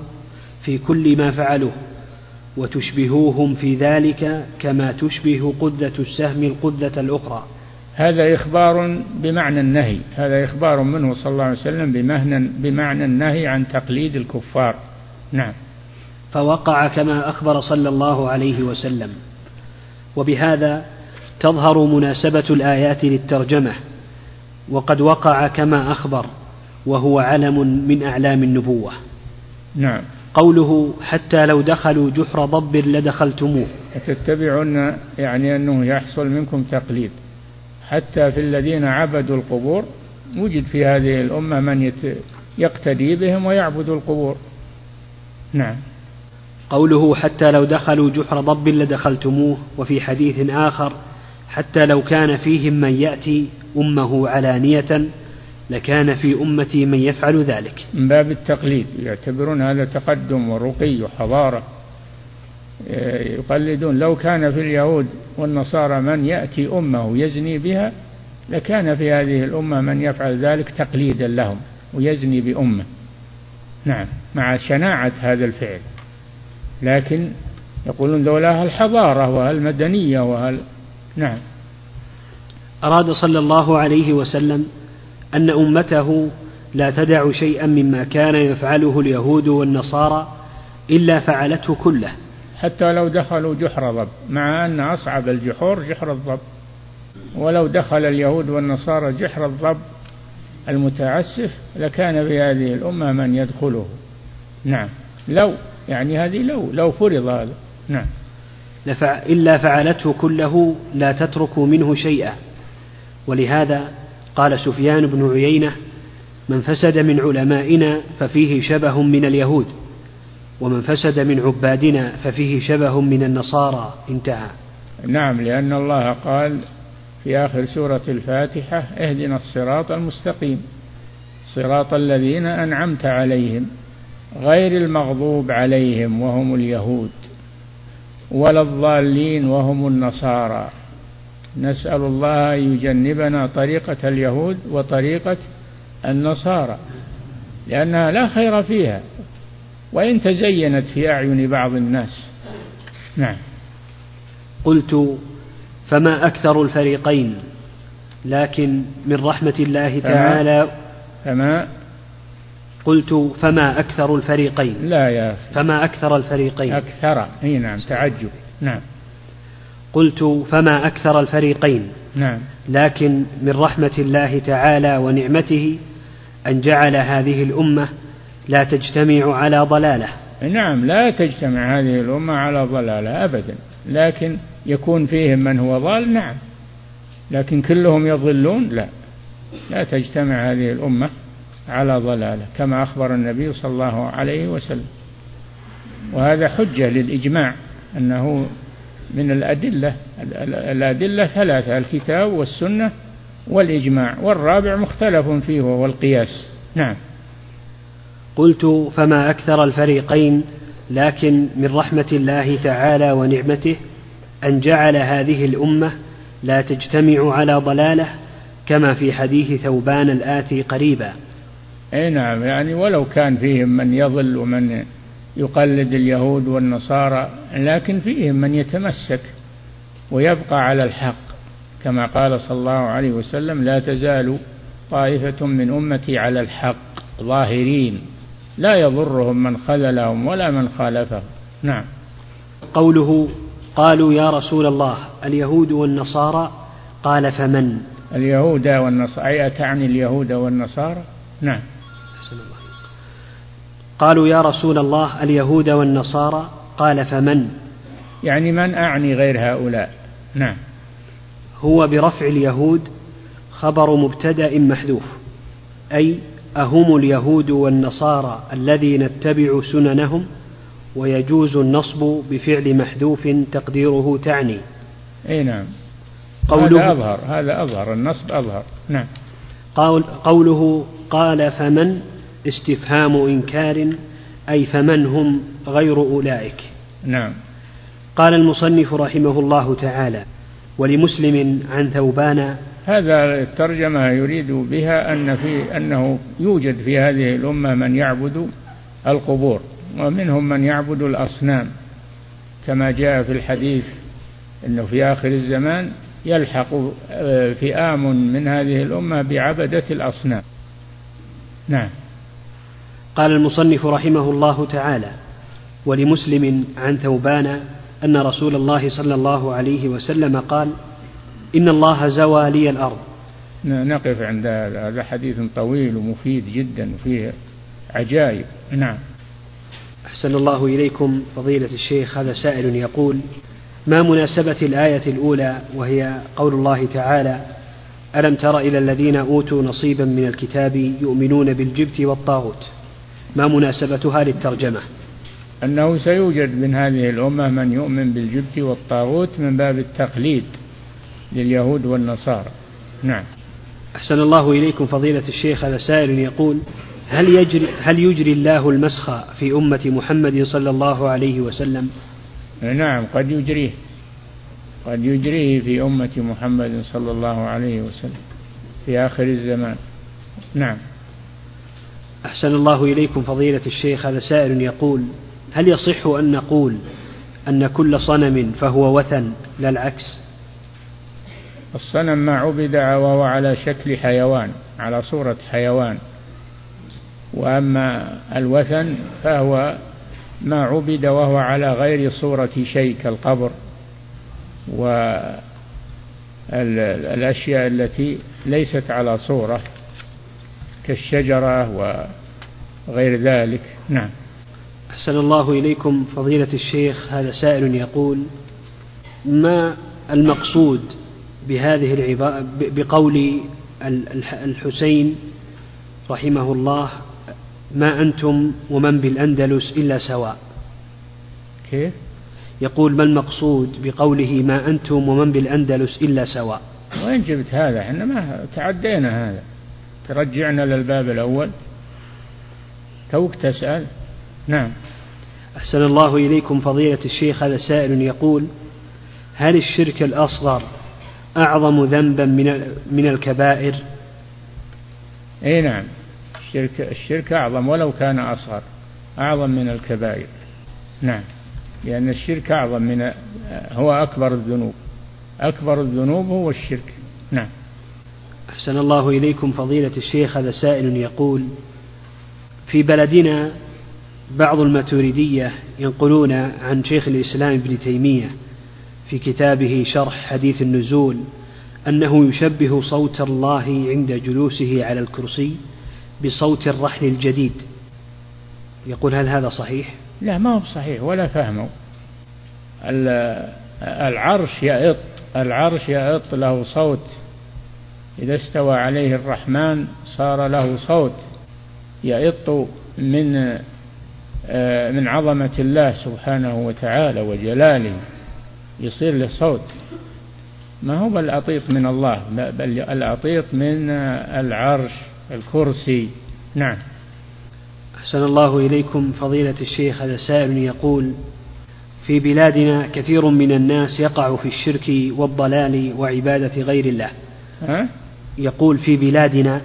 في كل ما فعلوه وتشبهوهم في ذلك كما تشبه قذة السهم القذة الأخرى. هذا إخبار بمعنى النهي هذا إخبار منه صلى الله عليه وسلم بمعنى, بمعنى النهي عن تقليد الكفار. نعم. فوقع كما أخبر صلى الله عليه وسلم. وبهذا تظهر مناسبة الآيات للترجمة وقد وقع كما أخبر وهو علم من أعلام النبوة. نعم. قوله حتى لو دخلوا جحر ضب لدخلتموه. تتبعون يعني أنه يحصل منكم تقليد. حتى في الذين عبدوا القبور وجد في هذه الأمة من يقتدي بهم ويعبد القبور. نعم. قوله حتى لو دخلوا جحر ضب لدخلتموه وفي حديث آخر حتى لو كان فيهم من يأتي أمه علانية لكان في أمتي من يفعل ذلك من باب التقليد يعتبرون هذا تقدم ورقي وحضارة. يقلدون لو كان في اليهود والنصارى من يأتي أمه يزني بها لكان في هذه الأمة من يفعل ذلك تقليدا لهم ويزني بأمه. نعم مع شناعة هذا الفعل. لكن يقولون لولاها الحضارة والمدنية وهل نعم. أراد صلى الله عليه وسلم أن أمته لا تدع شيئا مما كان يفعله اليهود والنصارى إلا فعلته كله. حتى لو دخلوا جحر ضب مع أن أصعب الجحور جحر الضب. ولو دخل اليهود والنصارى جحر الضب المتعسف لكان في هذه الأمة من يدخله. نعم. لو يعني هذه لو لو فرض هذا. نعم. لفع إلا فعلته كله لا تتركوا منه شيئا. ولهذا قال سفيان بن عيينة من فسد من علمائنا ففيه شبه من اليهود. ومن فسد من عبادنا ففيه شبه من النصارى. انتهى. نعم لأن الله قال في آخر سورة الفاتحة اهدنا الصراط المستقيم صراط الذين أنعمت عليهم غير المغضوب عليهم وهم اليهود ولا الضالين وهم النصارى. نسأل الله أن يجنبنا طريقة اليهود وطريقة النصارى لأنها لا خير فيها. وإن تزينت في أعين بعض الناس. نعم. قلت فما أكثر الفريقين لكن من رحمة الله تعالى فما قلت فما أكثر الفريقين. لا يا أخي. فما أكثر الفريقين. أكثر. أي نعم تعجب. نعم. قلت فما أكثر الفريقين. نعم. لكن من رحمة الله تعالى ونعمته أن جعل هذه الأمة لا تجتمع على ضلالة. نعم لا تجتمع هذه الأمة على ضلالة أبدا لكن يكون فيهم من هو ضال نعم. لكن كلهم يضلون لا. لا تجتمع هذه الأمة على ضلالة كما أخبر النبي صلى الله عليه وسلم. وهذا حجة للإجماع أنه من الأدلة الأدلة ثلاثة الكتاب والسنة والإجماع والرابع مختلف فيه وهو القياس. نعم. قلت فما أكثر الفريقين لكن من رحمة الله تعالى ونعمته أن جعل هذه الأمة لا تجتمع على ضلالة كما في حديث ثوبان الآتي قريبا. أي نعم يعني ولو كان فيهم من يضل ومن يقلد اليهود والنصارى لكن فيهم من يتمسك ويبقى على الحق. كما قال صلى الله عليه وسلم لا تزال طائفة من أمتي على الحق ظاهرين. لا يضرهم من خذلهم ولا من خالفهم. نعم. قوله قالوا يا رسول الله اليهود والنصارى؟ قال فمن؟ اليهود والنصارى. أي تعني اليهود والنصارى؟ نعم. قالوا يا رسول الله اليهود والنصارى؟ قال فمن؟ يعني من أعني غير هؤلاء؟ نعم. هو برفع اليهود خبر مبتدأ محذوف أي أهم اليهود والنصارى الذين اتبعوا سننهم ويجوز النصب بفعل محذوف تقديره تعني. أي نعم. قوله هذا أظهر هذا أظهر النصب أظهر. نعم. قول قوله قال فمن؟ استفهام إنكار أي فمن هم غير أولئك. نعم. قال المصنف رحمه الله تعالى ولمسلم عن ثوبان. هذا الترجمة يريد بها أن في أنه يوجد في هذه الأمة من يعبد القبور ومنهم من يعبد الأصنام. كما جاء في الحديث أنه في آخر الزمان يلحق آه، فئام من هذه الأمة بعبدة الأصنام. نعم. قال المصنف رحمه الله تعالى ولمسلم عن ثوبان. أن رسول الله صلى الله عليه وسلم قال إن الله زوى لي الأرض. نقف عند هذا. هذا حديث طويل ومفيد جدا وفيه عجائب. نعم. أحسن الله إليكم. فضيلة الشيخ هذا سائل يقول ما مناسبة الآية الأولى وهي قول الله تعالى ألم تر إلى الذين أوتوا نصيبا من الكتاب يؤمنون بالجبت والطاغوت؟ ما مناسبتها للترجمة؟ أنه سيوجد من هذه الأمة من يؤمن بالجبت والطاغوت من باب التقليد لليهود والنصارى. نعم. أحسن الله إليكم فضيلة الشيخ هذا سائل يقول هل يجري, هل يجري الله المسخ في أمة محمد صلى الله عليه وسلم؟ نعم قد يجريه. قد يجريه في أمة محمد صلى الله عليه وسلم في آخر الزمان. نعم. أحسن الله إليكم فضيلة الشيخ هذا سائل يقول هل يصح أن نقول أن كل صنم فهو وثن؟ لا العكس. الصنم ما عبد وهو على شكل حيوان على صورة حيوان. وأما الوثن فهو ما عبد وهو على غير صورة شيء كالقبر. والأشياء التي ليست على صورة كالشجرة وغير ذلك. نعم. أحسن الله إليكم فضيلة الشيخ هذا سائل يقول ما المقصود بهذه العبارة بقول الحسين رحمه الله ما أنتم ومن بالأندلس إلا سواء؟ كيف؟ يقول ما المقصود بقوله ما أنتم ومن بالأندلس إلا سواء؟ وين جبت هذا إحنا ما تعدينا هذا. ترجعنا للباب الأول. توك تسأل. نعم. أحسن الله إليكم فضيلة الشيخ هذا سائل يقول هل الشرك الأصغر أعظم ذنبا من من الكبائر؟ أي نعم. الشرك الشرك أعظم ولو كان أصغر أعظم من الكبائر. نعم. لأن الشرك أعظم من هو أكبر الذنوب. أكبر الذنوب هو الشرك. نعم. أحسن الله إليكم فضيلة الشيخ هذا سائل يقول في بلدنا بعض الماتريدية ينقلون عن شيخ الإسلام ابن تيمية في كتابه شرح حديث النزول أنه يشبه صوت الله عند جلوسه على الكرسي بصوت الرحل الجديد. يقول هل هذا صحيح؟ لا ما هو صحيح ولا فهمه. العرش يئط العرش يئط له صوت. إذا استوى عليه الرحمن صار له صوت. يئط من من عظمة الله سبحانه وتعالى وجلاله يصير له صوت. ما هو بالأطيط من الله بل الأطيط من العرش الكرسي. نعم. أحسن الله إليكم فضيلة الشيخ هذا سائل يقول في بلادنا كثير من الناس يقع في الشرك والضلال وعبادة غير الله. ها؟ يقول في بلادنا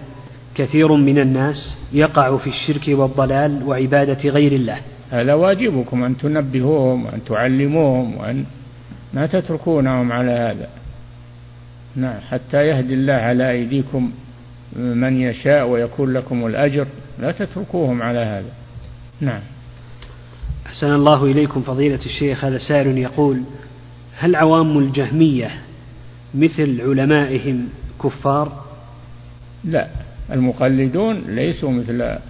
كثير من الناس يقع في الشرك والضلال وعبادة غير الله. هذا واجبكم أن تنبهوهم وأن تعلموهم وأن ما تتركونهم على هذا. نعم حتى يهدي الله على أيديكم من يشاء ويكون لكم الأجر لا تتركوهم على هذا. نعم. أحسن الله إليكم فضيلة الشيخ. هذا سائل يقول هل عوام الجهمية مثل علمائهم كفار؟ لا. المقلدون ليسوا مثل آه،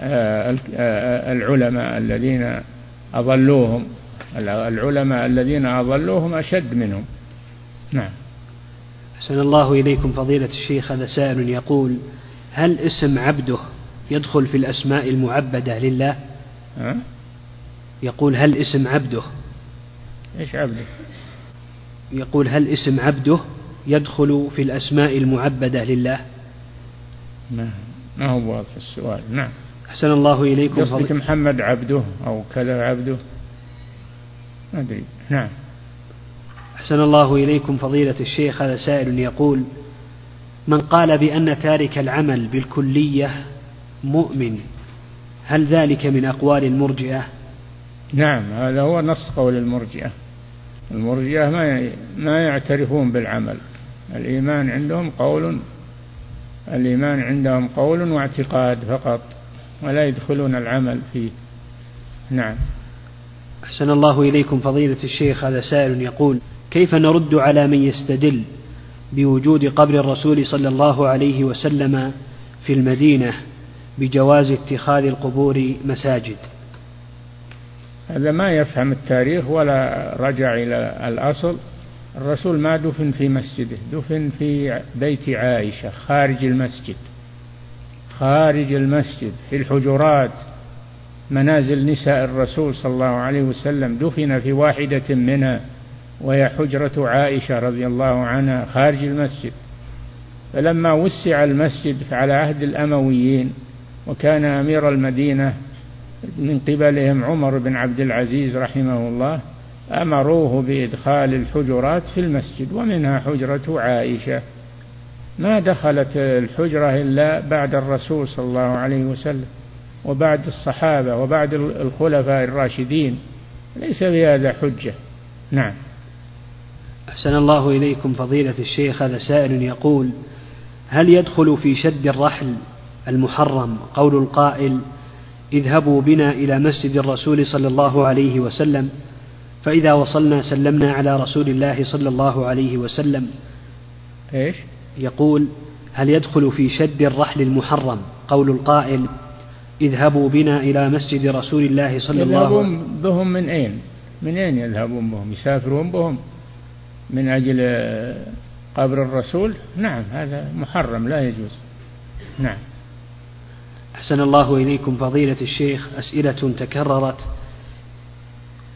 آه، العلماء الذين أضلوهم. العلماء الذين أضلوهم أشد منهم. نعم. أحسن الله إليكم فضيلة الشيخ. هذا سائل يقول هل اسم عبده يدخل في الأسماء المعبدة لله؟ أه؟ يقول هل اسم عبده؟ إيش عبده؟ يقول هل اسم عبده يدخل في الأسماء المعبدة لله؟ ما ما هو واضح السؤال. نعم. أحسن الله إليكم قصدك محمد عبده أو كذا عبده. ما أدري. نعم. أحسن الله إليكم فضيلة الشيخ هذا سائل يقول من قال بأن تارك العمل بالكلية مؤمن هل ذلك من أقوال المرجئة؟ نعم هذا هو نص قول المرجئة. المرجئة ما ما يعترفون بالعمل. الإيمان عندهم قول الإيمان عندهم قول واعتقاد فقط ولا يدخلون العمل فيه. نعم. أحسن الله إليكم فضيلة الشيخ هذا سائل يقول كيف نرد على من يستدل بوجود قبر الرسول صلى الله عليه وسلم في المدينة بجواز اتخاذ القبور مساجد؟ هذا ما يفهم التاريخ ولا رجع إلى الأصل. الرسول ما دفن في مسجده دفن في بيت عائشة خارج المسجد. خارج المسجد في الحجرات. منازل نساء الرسول صلى الله عليه وسلم. دفن في واحدة منها وهي حجرة عائشة رضي الله عنها خارج المسجد. فلما وسع المسجد على عهد الأمويين وكان أمير المدينة من قبلهم عمر بن عبد العزيز رحمه الله أمروه بإدخال الحجرات في المسجد ومنها حجرة عائشة. ما دخلت الحجرة إلا بعد الرسول صلى الله عليه وسلم وبعد الصحابة وبعد الخلفاء الراشدين. ليس بهذا حجة. نعم. أحسن الله إليكم فضيلة الشيخ هذا سائل يقول هل يدخل في شد الرحل المحرم قول القائل اذهبوا بنا إلى مسجد الرسول صلى الله عليه وسلم؟ فإذا وصلنا سلمنا على رسول الله صلى الله عليه وسلم. إيش؟ يقول هل يدخل في شد الرحل المحرم؟ قول القائل اذهبوا بنا إلى مسجد رسول الله صلى الله عليه وسلم يذهبون بهم من أين؟ من أين يذهبون بهم؟ يسافرون بهم من أجل قبر الرسول؟ نعم هذا محرم لا يجوز. نعم. أحسن الله إليكم فضيلة الشيخ أسئلة تكررت.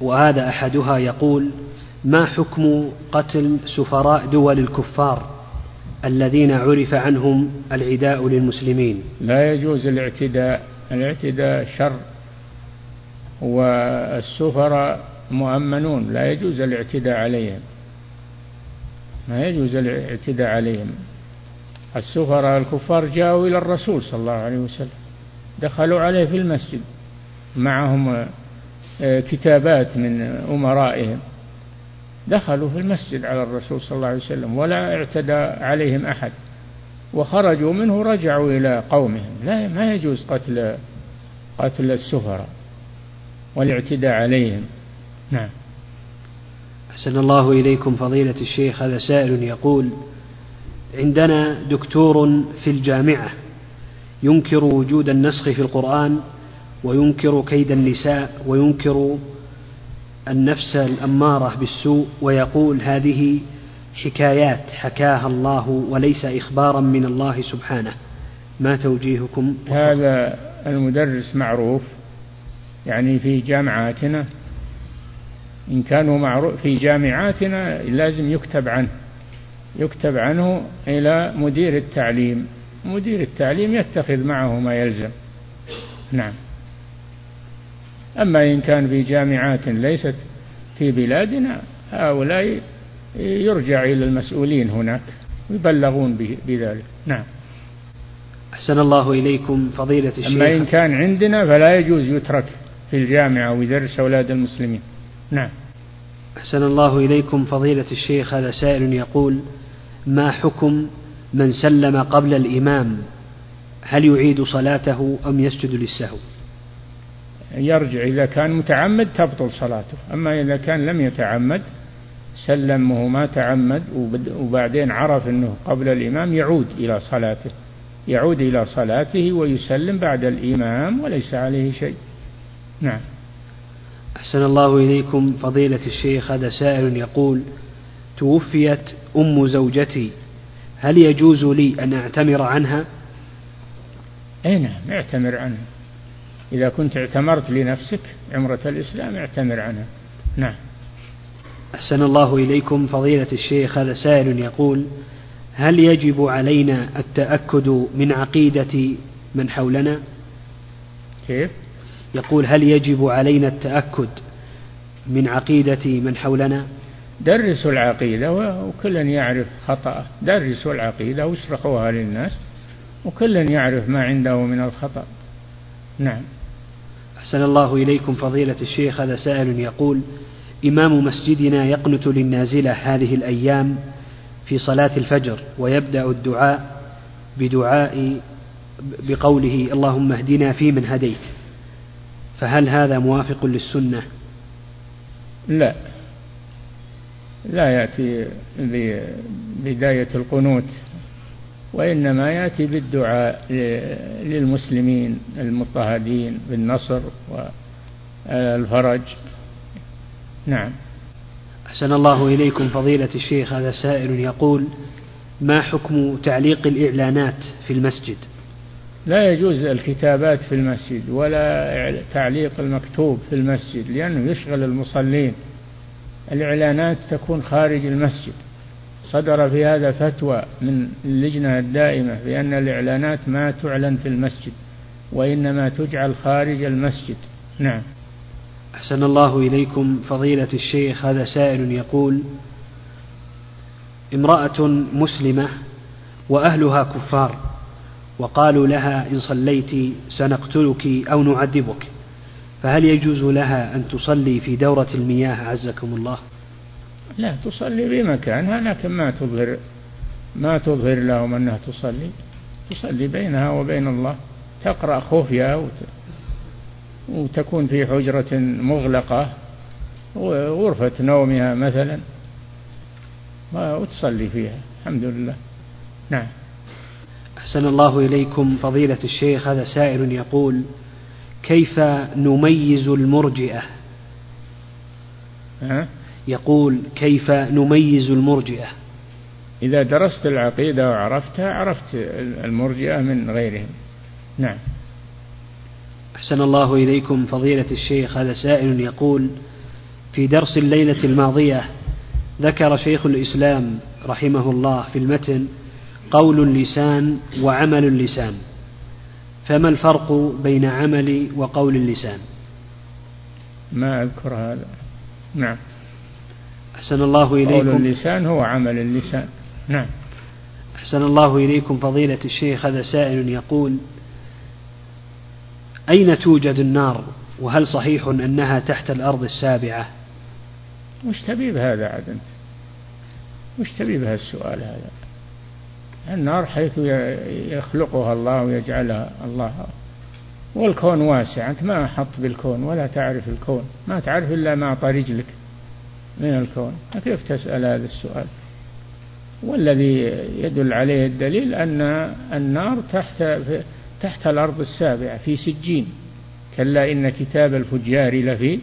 وهذا أحدها يقول ما حكم قتل سفراء دول الكفار الذين عرف عنهم العداء للمسلمين؟ لا يجوز الاعتداء. الاعتداء شر والسفراء مؤمنون. لا يجوز الاعتداء عليهم. ما يجوز الاعتداء عليهم. السفراء الكفار جاءوا إلى الرسول صلى الله عليه وسلم دخلوا عليه في المسجد معهم كتابات من أمرائهم. دخلوا في المسجد على الرسول صلى الله عليه وسلم ولا اعتدى عليهم أحد. وخرجوا منه رجعوا إلى قومهم. لا ما يجوز قتل قتل السفراء والاعتداء عليهم. نعم. أحسن الله إليكم فضيلة الشيخ. هذا سائل يقول عندنا دكتور في الجامعة ينكر وجود النسخ في القرآن وينكر كيد النساء وينكر النفس الأمارة بالسوء ويقول هذه حكايات حكاها الله وليس إخبارا من الله سبحانه. ما توجيهكم؟ هذا المدرس معروف يعني في جامعاتنا إن كانوا معروف في جامعاتنا لازم يكتب عنه يكتب عنه إلى مدير التعليم مدير التعليم يتخذ معه ما يلزم. نعم. أما إن كان في جامعات ليست في بلادنا هؤلاء يرجع إلى المسؤولين هناك ويبلغون بذلك. نعم. أحسن الله إليكم فضيلة الشيخ. أما إن كان عندنا فلا يجوز يترك في الجامعة ويدرس أولاد المسلمين. نعم. أحسن الله إليكم فضيلة الشيخ. هذا سائل يقول ما حكم من سلم قبل الإمام؟ هل يعيد صلاته أم يسجد للسهو؟ يرجع إذا كان متعمد تبطل صلاته. أما إذا كان لم يتعمد سلم وهو ما تعمد وبعدين عرف أنه قبل الإمام يعود إلى صلاته. يعود إلى صلاته ويسلم بعد الإمام وليس عليه شيء. نعم. أحسن الله إليكم. فضيلة الشيخ هذا سائل يقول توفيت أم زوجتي هل يجوز لي أن أعتمر عنها؟ أي نعم اعتمر عنها. إذا كنت اعتمرت لنفسك عمرة الإسلام اعتمر عنها. نعم. أحسن الله إليكم فضيلة الشيخ هذا سائل يقول هل يجب علينا التأكد من عقيدة من حولنا؟ كيف؟ يقول هل يجب علينا التأكد من عقيدة من حولنا؟ درسوا العقيدة وكل يعرف خطأه درسوا العقيدة واشرحوها للناس وكل يعرف ما عنده من الخطأ. نعم. أحسن الله إليكم فضيلة الشيخ هذا سائل يقول إمام مسجدنا يقنت للنازلة هذه الأيام في صلاة الفجر ويبدأ الدعاء بدعاء بقوله اللهم اهدنا فيمن هديت. فهل هذا موافق للسنة؟ لا. لا يأتي ببداية القنوت وإنما يأتي بالدعاء للمسلمين المضطهدين بالنصر والفرج. نعم. أحسن الله إليكم فضيلة الشيخ هذا سائل يقول ما حكم تعليق الإعلانات في المسجد؟ لا يجوز الكتابات في المسجد ولا تعليق المكتوب في المسجد لأنه يشغل المصلين. الإعلانات تكون خارج المسجد. صدر في هذا فتوى من اللجنة الدائمة بأن الإعلانات ما تعلن في المسجد وإنما تجعل خارج المسجد. نعم. أحسن الله إليكم فضيلة الشيخ هذا سائل يقول امرأة مسلمة وأهلها كفار وقالوا لها إن صليت سنقتلك أو نعذبك فهل يجوز لها أن تصلي في دورة المياه؟ عزكم الله. لا تصلي بمكانها لكن ما تظهر ما تظهر لهم أنها تصلي. تصلي بينها وبين الله تقرأ خفية وتكون في حجرة مغلقة غرفة نومها مثلا وتصلي فيها الحمد لله. نعم. أحسن الله إليكم فضيلة الشيخ هذا سائل يقول كيف نميز المرجئة؟ ها؟ يقول كيف نميز المرجئة؟ إذا درست العقيدة وعرفتها عرفت المرجئة من غيرهم. نعم. أحسن الله إليكم فضيلة الشيخ. هذا سائل يقول في درس الليلة الماضية ذكر شيخ الإسلام رحمه الله في المتن قول اللسان وعمل اللسان. فما الفرق بين عمل وقول اللسان؟ ما أذكر هذا. نعم. أحسن الله إليكم. قول اللسان هو عمل اللسان. نعم. أحسن الله إليكم فضيلة الشيخ هذا سائل يقول أين توجد النار؟ وهل صحيح أنها تحت الأرض السابعة؟ وش تبي بهذا عاد أنت؟ وش تبي بهالسؤال هذا؟ النار حيث يخلقها الله ويجعلها الله. والكون واسع أنت ما أحط بالكون ولا تعرف الكون. ما تعرف إلا ما أعطى رجلك من الكون. كيف تسأل هذا السؤال؟ والذي يدل عليه الدليل أن النار تحت تحت الأرض السابعة في سجين. كلا إن كتاب الفجار لفي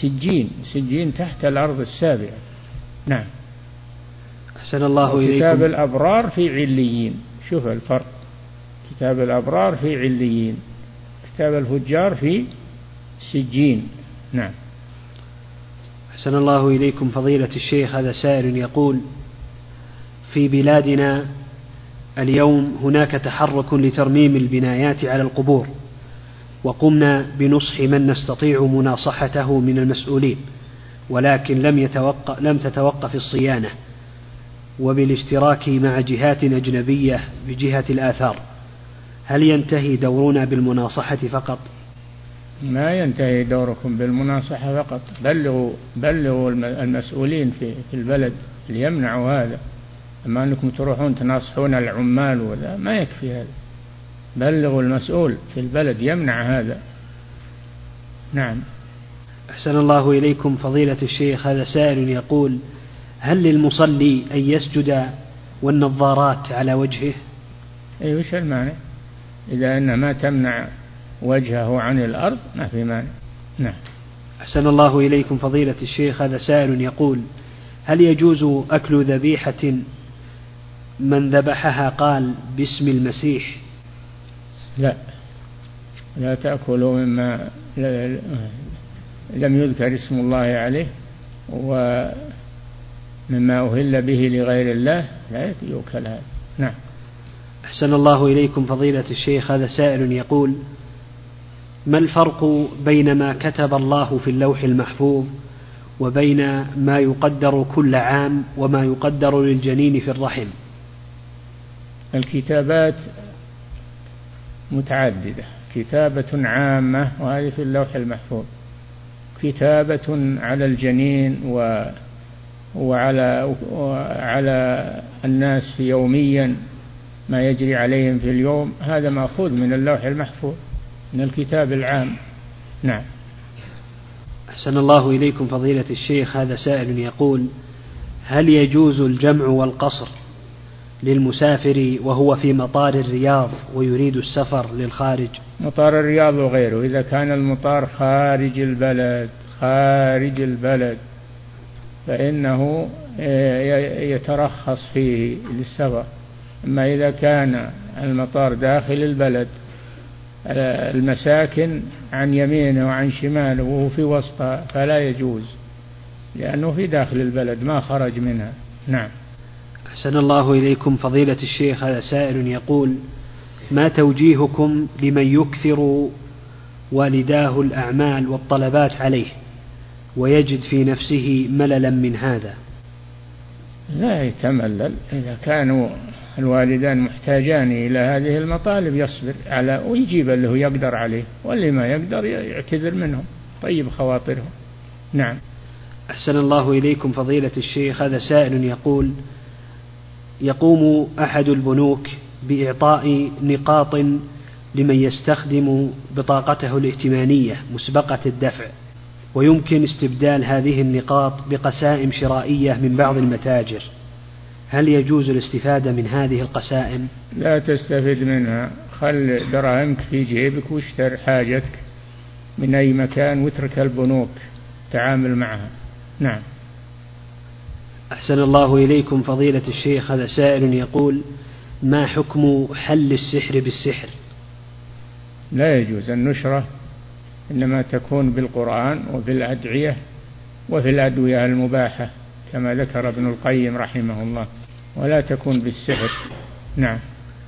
سجين سجين تحت الأرض السابعة. نعم. أحسن الله إليكم. كتاب الأبرار في عليين. شوف الفرق. كتاب الأبرار في عليين. كتاب الفجار في سجين. نعم. أحسن الله إليكم فضيلة الشيخ هذا سائل يقول في بلادنا اليوم هناك تحرك لترميم البنايات على القبور وقمنا بنصح من نستطيع مناصحته من المسؤولين ولكن لم يتوقف لم تتوقف الصيانة وبالاشتراك مع جهات أجنبية بجهة الآثار هل ينتهي دورنا بالمناصحة فقط؟ ما ينتهي دوركم بالمناصحة فقط. بلغوا بلغوا المسؤولين في البلد ليمنعوا هذا. أما أنكم تروحون تناصحون العمال ولا ما يكفي هذا. بلغوا المسؤول في البلد يمنع هذا. نعم. أحسن الله إليكم فضيلة الشيخ. هذا سائل يقول هل للمصلي أن يسجد والنظارات على وجهه؟ أي وش المانع؟ إذا أنها ما تمنع وجهه عن الأرض ما في مانع. نعم. أحسن الله إليكم فضيلة الشيخ هذا سائل يقول هل يجوز أكل ذبيحة؟ من ذبحها قال باسم المسيح. لا. لا تأكلوا مما لم يذكر اسم الله عليه ومما أهل به لغير الله لا يؤكل هذا. نعم. أحسن الله إليكم فضيلة الشيخ هذا سائل يقول ما الفرق بين ما كتب الله في اللوح المحفوظ وبين ما يقدر كل عام وما يقدر للجنين في الرحم؟ الكتابات متعددة. كتابة عامة وهذه في اللوح المحفوظ. كتابة على الجنين و وعلى وعلى الناس يوميا ما يجري عليهم في اليوم هذا مأخوذ من اللوح المحفوظ. من الكتاب العام. نعم. أحسن الله إليكم فضيلة الشيخ هذا سائل يقول هل يجوز الجمع والقصر للمسافر وهو في مطار الرياض ويريد السفر للخارج؟ مطار الرياض وغيره إذا كان المطار خارج البلد خارج البلد فإنه يترخص فيه للسفر. أما إذا كان المطار داخل البلد المساكن عن يمينه وعن شماله وهو في وسطها فلا يجوز لأنه في داخل البلد ما خرج منها. نعم. أحسن الله إليكم فضيلة الشيخ هذا سائل يقول ما توجيهكم لمن يكثر والداه الأعمال والطلبات عليه ويجد في نفسه مللا من هذا؟ لا يتملل إذا كانوا الوالدان محتاجان إلى هذه المطالب يصبر على ويجيب اللي يقدر عليه واللي ما يقدر يعتذر منهم. طيب خواطرهم. نعم. أحسن الله إليكم فضيلة الشيخ. هذا سائل يقول يقوم أحد البنوك بإعطاء نقاط لمن يستخدم بطاقته الائتمانية مسبقة الدفع ويمكن استبدال هذه النقاط بقسائم شرائية من بعض المتاجر. هل يجوز الاستفادة من هذه القسائم؟ لا تستفد منها. خل دراهمك في جيبك واشتر حاجتك من أي مكان واترك البنوك تعامل معها. نعم. أحسن الله إليكم فضيلة الشيخ. هذا سائل يقول ما حكم حل السحر بالسحر؟ لا يجوز. النشرة إنما تكون بالقرآن وبالأدعية وفي الأدوية المباحة كما ذكر ابن القيم رحمه الله. ولا تكون بالسحر. نعم.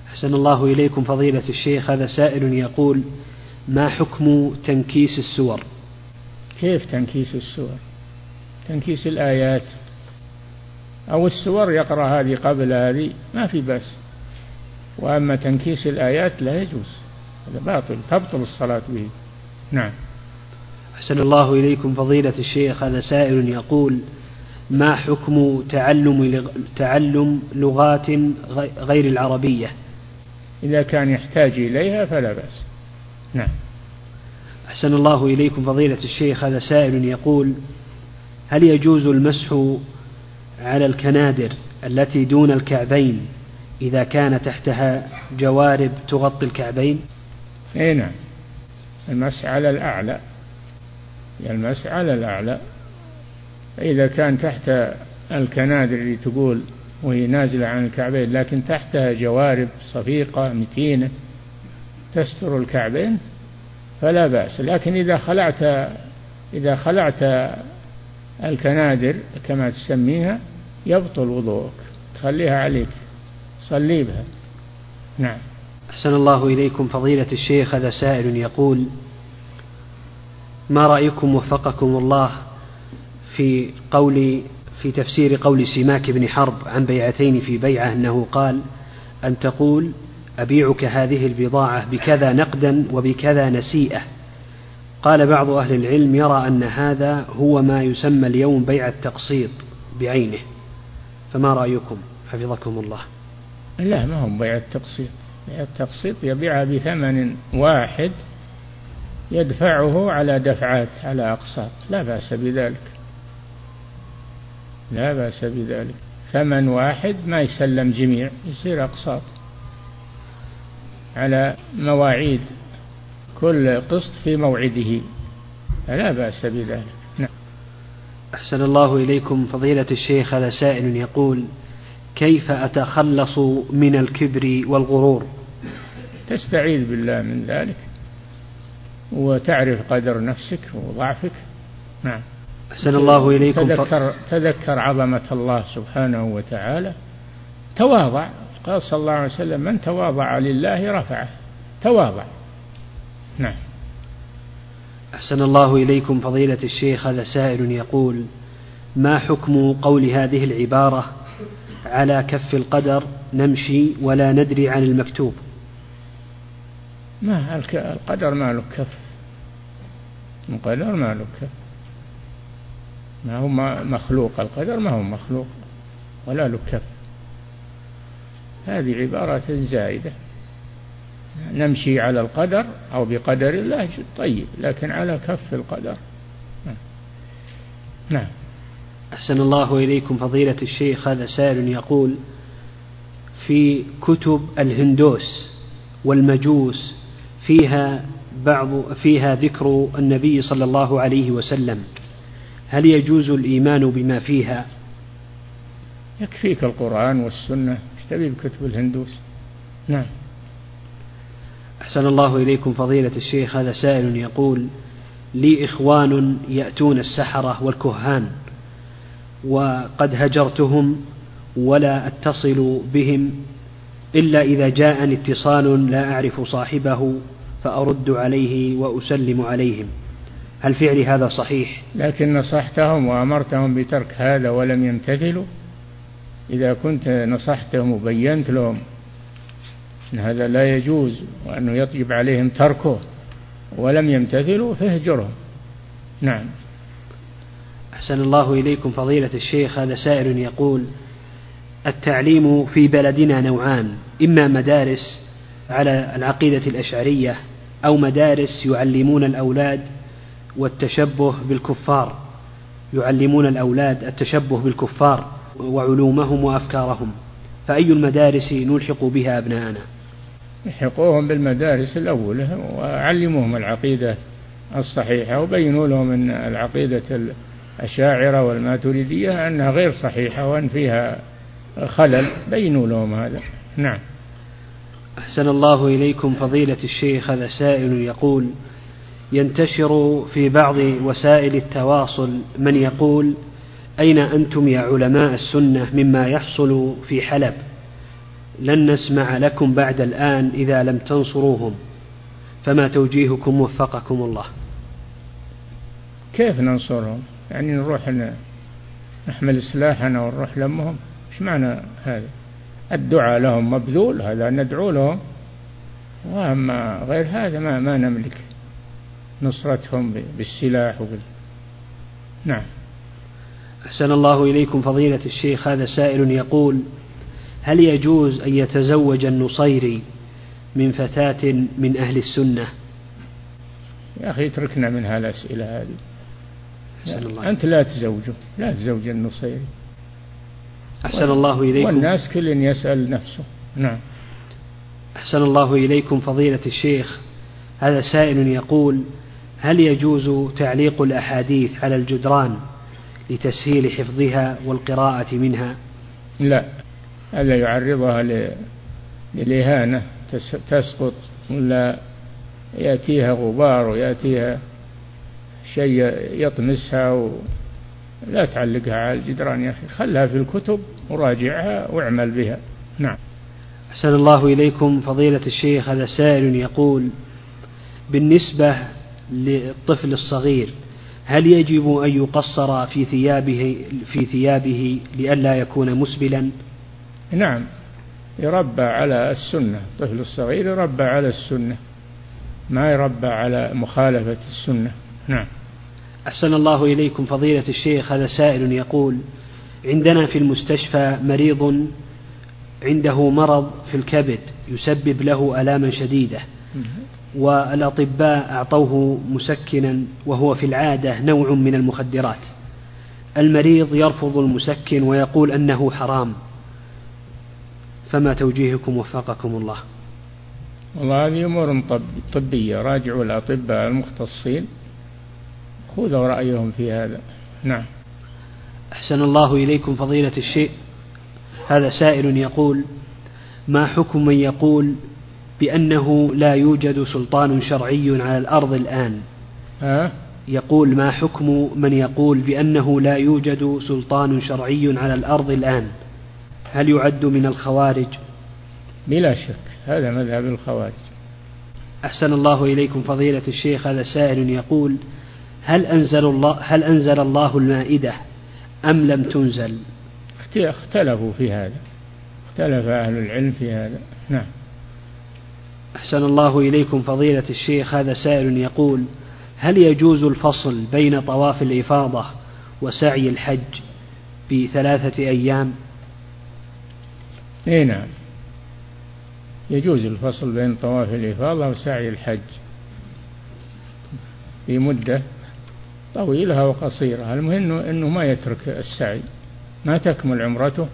أحسن الله إليكم فضيلة الشيخ. هذا سائل يقول ما حكم تنكيس السور؟ كيف تنكيس السور؟ تنكيس الآيات. أو السور يقرأ هذه قبل هذه ما في بأس. وأما تنكيس الآيات لا يجوز. هذا باطل تبطل الصلاة به. نعم. أحسن الله إليكم فضيلة الشيخ. هذا سائل يقول ما حكم تعلم تعلم لغات غير العربية؟ إذا كان يحتاج إليها فلا بأس. نعم. أحسن الله إليكم فضيلة الشيخ. هذا سائل يقول هل يجوز المسح على الكنادر التي دون الكعبين إذا كان تحتها جوارب تغطي الكعبين؟ أي نعم. المسح على الأعلى. المسح على الأعلى. إذا كان تحت الكنادر اللي تقول وهي نازلة عن الكعبين لكن تحتها جوارب صفيقة متينة تستر الكعبين فلا بأس. لكن إذا خلعت إذا خلعت الكنادر كما تسميها يبطل وضوءك. تخليها عليك. صلي بها. نعم. أحسن الله إليكم. فضيلة الشيخ هذا سائل يقول ما رأيكم وفقكم الله في قول في تفسير قول سماك بن حرب عن بيعتين في بيعة أنه قال أن تقول أبيعك هذه البضاعة بكذا نقدا وبكذا نسيئة. قال بعض أهل العلم يرى أن هذا هو ما يسمى اليوم بيع التقسيط بعينه. فما رأيكم؟ حفظكم الله. لا ما هو بيع التقسيط. بيع التقسيط يبيعها بثمن واحد يدفعه على دفعات على أقساط. لا بأس بذلك. لا بأس بذلك. ثمن واحد ما يسلم جميع يصير أقساط. على مواعيد كل قسط في موعده. فلا بأس بذلك. نعم. أحسن الله إليكم فضيلة الشيخ. هذا سائل يقول كيف أتخلص من الكبر والغرور؟ تستعيذ بالله من ذلك وتعرف قدر نفسك وضعفك. نعم. أحسن الله إليكم. تذكر, تذكر عظمة الله سبحانه وتعالى. تواضع. قال صلى الله عليه وسلم من تواضع لله رفعه. تواضع. نعم. أحسن الله إليكم. فضيلة الشيخ هذا سائل يقول ما حكم قول هذه العبارة على كف القدر نمشي ولا ندري عن المكتوب؟ ما القدر ما له كف. القدر ما له كف. ما هو مخلوق القدر ما هو مخلوق ولا له كف. هذه عبارة زائدة. نمشي على القدر أو بقدر الله طيب لكن على كف القدر. نعم. أحسن الله إليكم فضيلة الشيخ هذا سائل يقول في كتب الهندوس والمجوس فيها بعض فيها ذكر النبي صلى الله عليه وسلم. هل يجوز الإيمان بما فيها؟ يكفيك القرآن والسنة تبي بكتب الهندوس؟ نعم. أحسن الله إليكم فضيلة الشيخ هذا سائل يقول لي إخوان يأتون السحرة والكهان وقد هجرتهم ولا أتصل بهم إلا إذا جاءني اتصال لا أعرف صاحبه فأرد عليه وأسلم عليهم. هل فعلي هذا صحيح؟ لكن نصحتهم وأمرتهم بترك هذا ولم يمتثلوا. إذا كنت نصحتهم وبينت لهم أن هذا لا يجوز وأنه يجب عليهم تركه ولم يمتثلوا فاهجرهم. نعم. أحسن الله إليكم فضيلة الشيخ هذا سائل يقول التعليم في بلدنا نوعان إما مدارس على العقيدة الأشعرية أو مدارس يعلمون الأولاد والتشبه بالكفار يعلمون الأولاد التشبه بالكفار وعلومهم وأفكارهم فأي المدارس نلحق بها أبناءنا؟ الحقوهم بالمدارس الأولى وعلموهم العقيدة الصحيحة وبينوا لهم أن العقيدة الأشاعرة والماتريدية أنها غير صحيحة وأن فيها خلل بينوا لهم هذا. نعم. أحسن الله إليكم فضيلة الشيخ هذا سائل يقول ينتشر في بعض وسائل التواصل من يقول أين أنتم يا علماء السنة مما يحصل في حلب؟ لن نسمع لكم بعد الآن إذا لم تنصروهم. فما توجيهكم وفقكم الله. كيف ننصرهم؟ يعني نروح نحمل سلاحنا ونروح لمهم. إيش معنى هذا؟ الدعاء لهم مبذول هذا ندعو لهم. وأما غير هذا ما ما نملك. نصرتهم بالسلاح وبال نعم. أحسن الله إليكم فضيلة الشيخ هذا سائل يقول هل يجوز أن يتزوج النصيري من فتاة من أهل السنة؟ يا أخي اتركنا من هالأسئلة هذه. أنت لا تزوجه لا تزوج النصيري أحسن الله إليكم. والناس كل يسأل نفسه. نعم. أحسن الله إليكم فضيلة الشيخ هذا سائل يقول هل يجوز تعليق الأحاديث على الجدران لتسهيل حفظها والقراءة منها؟ لا هذا يعرضها للإهانة تسقط ولا يأتيها غبار ويأتيها شيء يطمسها و لا تعلقها على الجدران يا أخي. خلها في الكتب وراجعها واعمل بها. نعم. أحسن الله إليكم. فضيلة الشيخ هذا سائل يقول بالنسبة للطفل الصغير هل يجب أن يقصر في ثيابه في ثيابه لئلا يكون مسبلا؟ نعم يربى على السنة الطفل الصغير يربى على السنة ما يربى على مخالفة السنة. نعم. أحسن الله إليكم فضيلة الشيخ هذا سائل يقول عندنا في المستشفى مريض عنده مرض في الكبد يسبب له آلاما شديدة. والأطباء أعطوه مسكنا وهو في العادة نوع من المخدرات. المريض يرفض المسكن ويقول أنه حرام. فما توجيهكم وفقكم الله. والله هذه أمور طبية. راجعوا الأطباء المختصين. خذوا رأيهم في هذا. نعم. أحسن الله إليكم فضيلة الشيء هذا سائل يقول ما حكم من يقول بأنه لا يوجد سلطان شرعي على الأرض الآن. ها؟ يقول ما حكم من يقول بأنه لا يوجد سلطان شرعي على الأرض الآن؟ هل يعد من الخوارج؟ بلا شك هذا مذهب الخوارج. أحسن الله إليكم فضيلة الشيخ هذا سائل يقول هل أنزل الله هل أنزل الله المائدة أم لم تنزل؟ اختلفوا في هذا. اختلف أهل العلم في هذا. نعم. أحسن الله إليكم فضيلة الشيخ هذا سائل يقول هل يجوز الفصل بين طواف الإفاضة وسعي الحج بثلاثة أيام؟ اي نعم. يجوز الفصل بين طواف الإفاضة وسعي الحج في مدة طويلة وقصيرة. المهم أنه ما يترك السعي ما تكمل عمرته.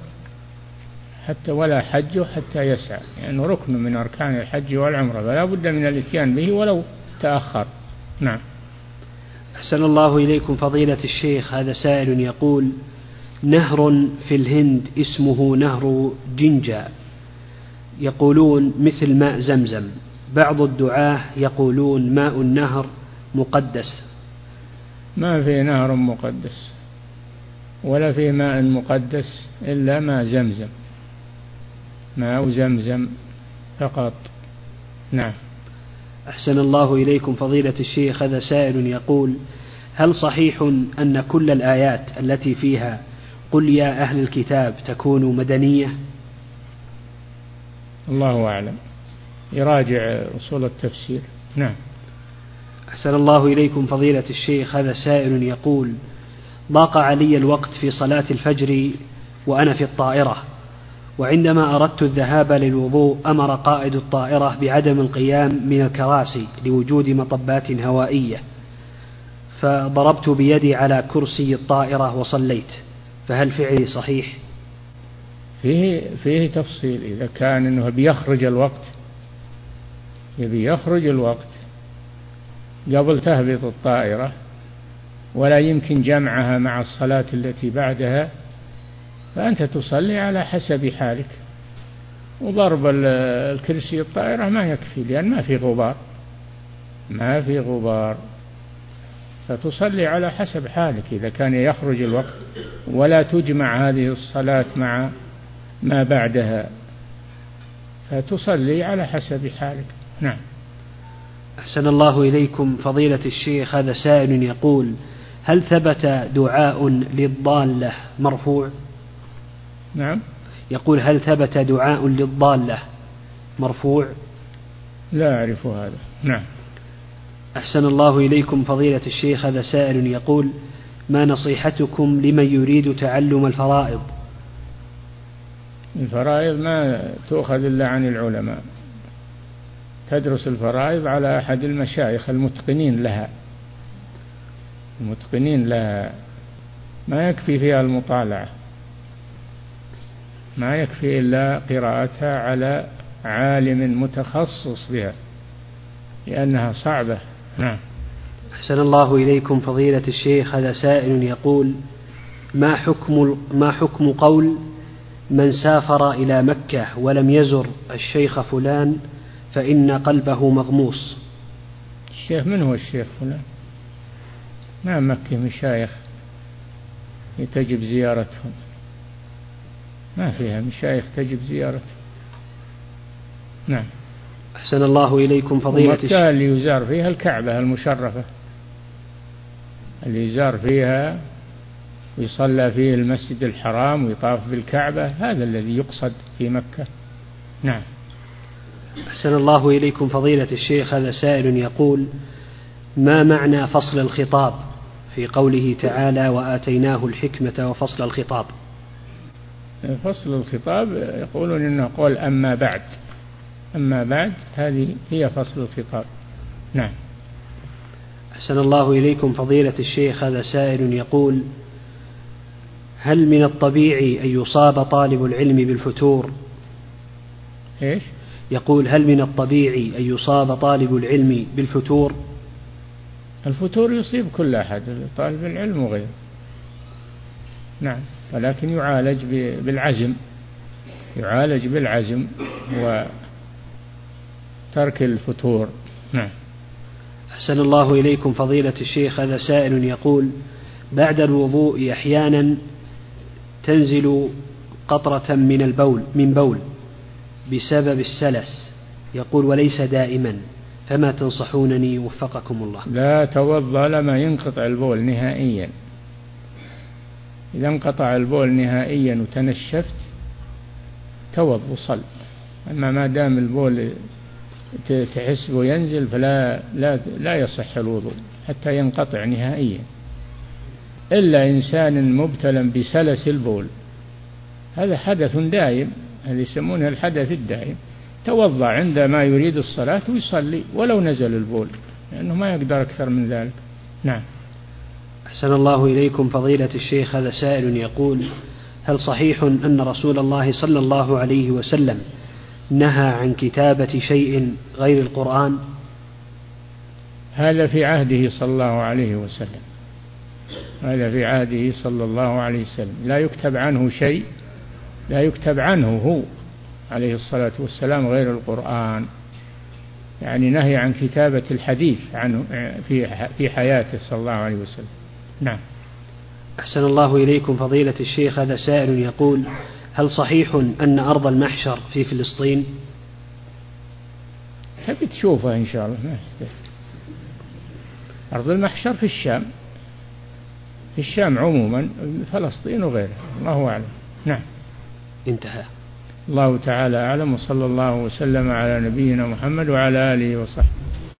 حتى ولا حجه حتى يسعى. لأنه يعني ركن من أركان الحج والعمرة فلا بد من الإتيان به ولو تأخر. نعم. أحسن الله إليكم فضيلة الشيخ هذا سائل يقول نهر في الهند اسمه نهر جنجا. يقولون مثل ماء زمزم. بعض الدعاة يقولون ماء النهر مقدس. ما في نهر مقدس ولا في ماء مقدس إلا ماء زمزم. ماء زمزم فقط. نعم. أحسن الله إليكم فضيلة الشيخ هذا سائل يقول هل صحيح أن كل الآيات التي فيها قل يا أهل الكتاب تكون مدنية؟ الله أعلم. يراجع أصول التفسير. نعم. أحسن الله إليكم فضيلة الشيخ هذا سائل يقول ضاق علي الوقت في صلاة الفجر وأنا في الطائرة. وعندما أردت الذهاب للوضوء أمر قائد الطائرة بعدم القيام من الكراسي لوجود مطبات هوائية فضربت بيدي على كرسي الطائرة وصليت فهل فعلي صحيح؟ فيه فيه تفصيل إذا كان أنه بيخرج الوقت يبي يخرج الوقت قبل تهبط الطائرة ولا يمكن جمعها مع الصلاة التي بعدها فأنت تصلي على حسب حالك. وضرب الكرسي الطائرة ما يكفي لأن ما في غبار. ما في غبار. فتصلي على حسب حالك إذا كان يخرج الوقت. ولا تجمع هذه الصلاة مع ما بعدها. فتصلي على حسب حالك. نعم. أحسن الله إليكم فضيلة الشيخ هذا سائل يقول هل ثبت دعاء للضالة مرفوع؟ نعم. يقول هل ثبت دعاء للضالة مرفوع؟ لا أعرف هذا. نعم. أحسن الله إليكم فضيلة الشيخ هذا سائل يقول ما نصيحتكم لمن يريد تعلم الفرائض؟ الفرائض ما تؤخذ إلا عن العلماء. تدرس الفرائض على أحد المشايخ المتقنين لها. المتقنين لها. ما يكفي فيها المطالعة. ما يكفي إلا قراءتها على عالم متخصص بها لأنها صعبة. نعم. أحسن الله إليكم فضيلة الشيخ هذا سائل يقول ما حكم ما حكم قول من سافر إلى مكة ولم يزر الشيخ فلان فإن قلبه مغموس الشيخ من هو الشيخ فلان؟ ما مكة مشايخ تجب زيارتهم. ما فيها مشايخ تجب زيارتهم نعم. أحسن الله إليكم فضيلة مكة اللي يزار فيها؟ الكعبة المشرفة. اللي يزار فيها ويصلى فيه المسجد الحرام ويطاف بالكعبة هذا الذي يقصد في مكة. نعم. أحسن الله إليكم فضيلة الشيخ. هذا سائل يقول ما معنى فصل الخطاب؟ في قوله تعالى وآتيناه الحكمة وفصل الخطاب. فصل الخطاب يقولون إنه قول أما بعد. أما بعد هذه هي فصل الخطاب. نعم. أحسن الله إليكم فضيلة الشيخ هذا سائل يقول هل من الطبيعي أن يصاب طالب العلم بالفتور؟ إيش؟ يقول هل من الطبيعي أن يصاب طالب العلم بالفتور؟ الفتور يصيب كل أحد طالب العلم وغيره. نعم. ولكن يعالج بالعزم. يعالج بالعزم وترك الفتور. نعم. أحسن الله إليكم فضيلة الشيخ هذا سائل يقول بعد الوضوء أحيانا تنزل قطرة من البول من بول بسبب السلس. يقول وليس دائما فما تنصحونني وفقكم الله؟ لا توضأ لما ينقطع البول نهائيا. إذا انقطع البول نهائيا وتنشفت توض وصل أما ما دام البول تحس ينزل فلا لا لا يصح الوضوء حتى ينقطع نهائيا. إلا إنسان مبتلى بسلس البول. هذا حدث دائم هذا يسمونه الحدث الدائم. توضأ عندما يريد الصلاة ويصلي ولو نزل البول لأنه ما يقدر أكثر من ذلك. نعم. أحسن الله إليكم فضيلة الشيخ هذا سائل يقول هل صحيح أن رسول الله صلى الله عليه وسلم نهى عن كتابة شيء غير القرآن؟ هذا في عهده صلى الله عليه وسلم. هذا في عهده صلى الله عليه وسلم. لا يكتب عنه شيء لا يكتب عنه هو عليه الصلاة والسلام غير القرآن. يعني نهي عن كتابة الحديث عنه في في حياته صلى الله عليه وسلم. نعم. أحسن الله إليكم فضيلة الشيخ هذا سائل يقول هل صحيح أن أرض المحشر في فلسطين؟ تبي تشوفها إن شاء الله. أرض المحشر في الشام. في الشام عموما فلسطين وغيرها. الله أعلم. نعم. انتهى. الله تعالى أعلم وصلى الله وسلم على نبينا محمد وعلى آله وصحبه.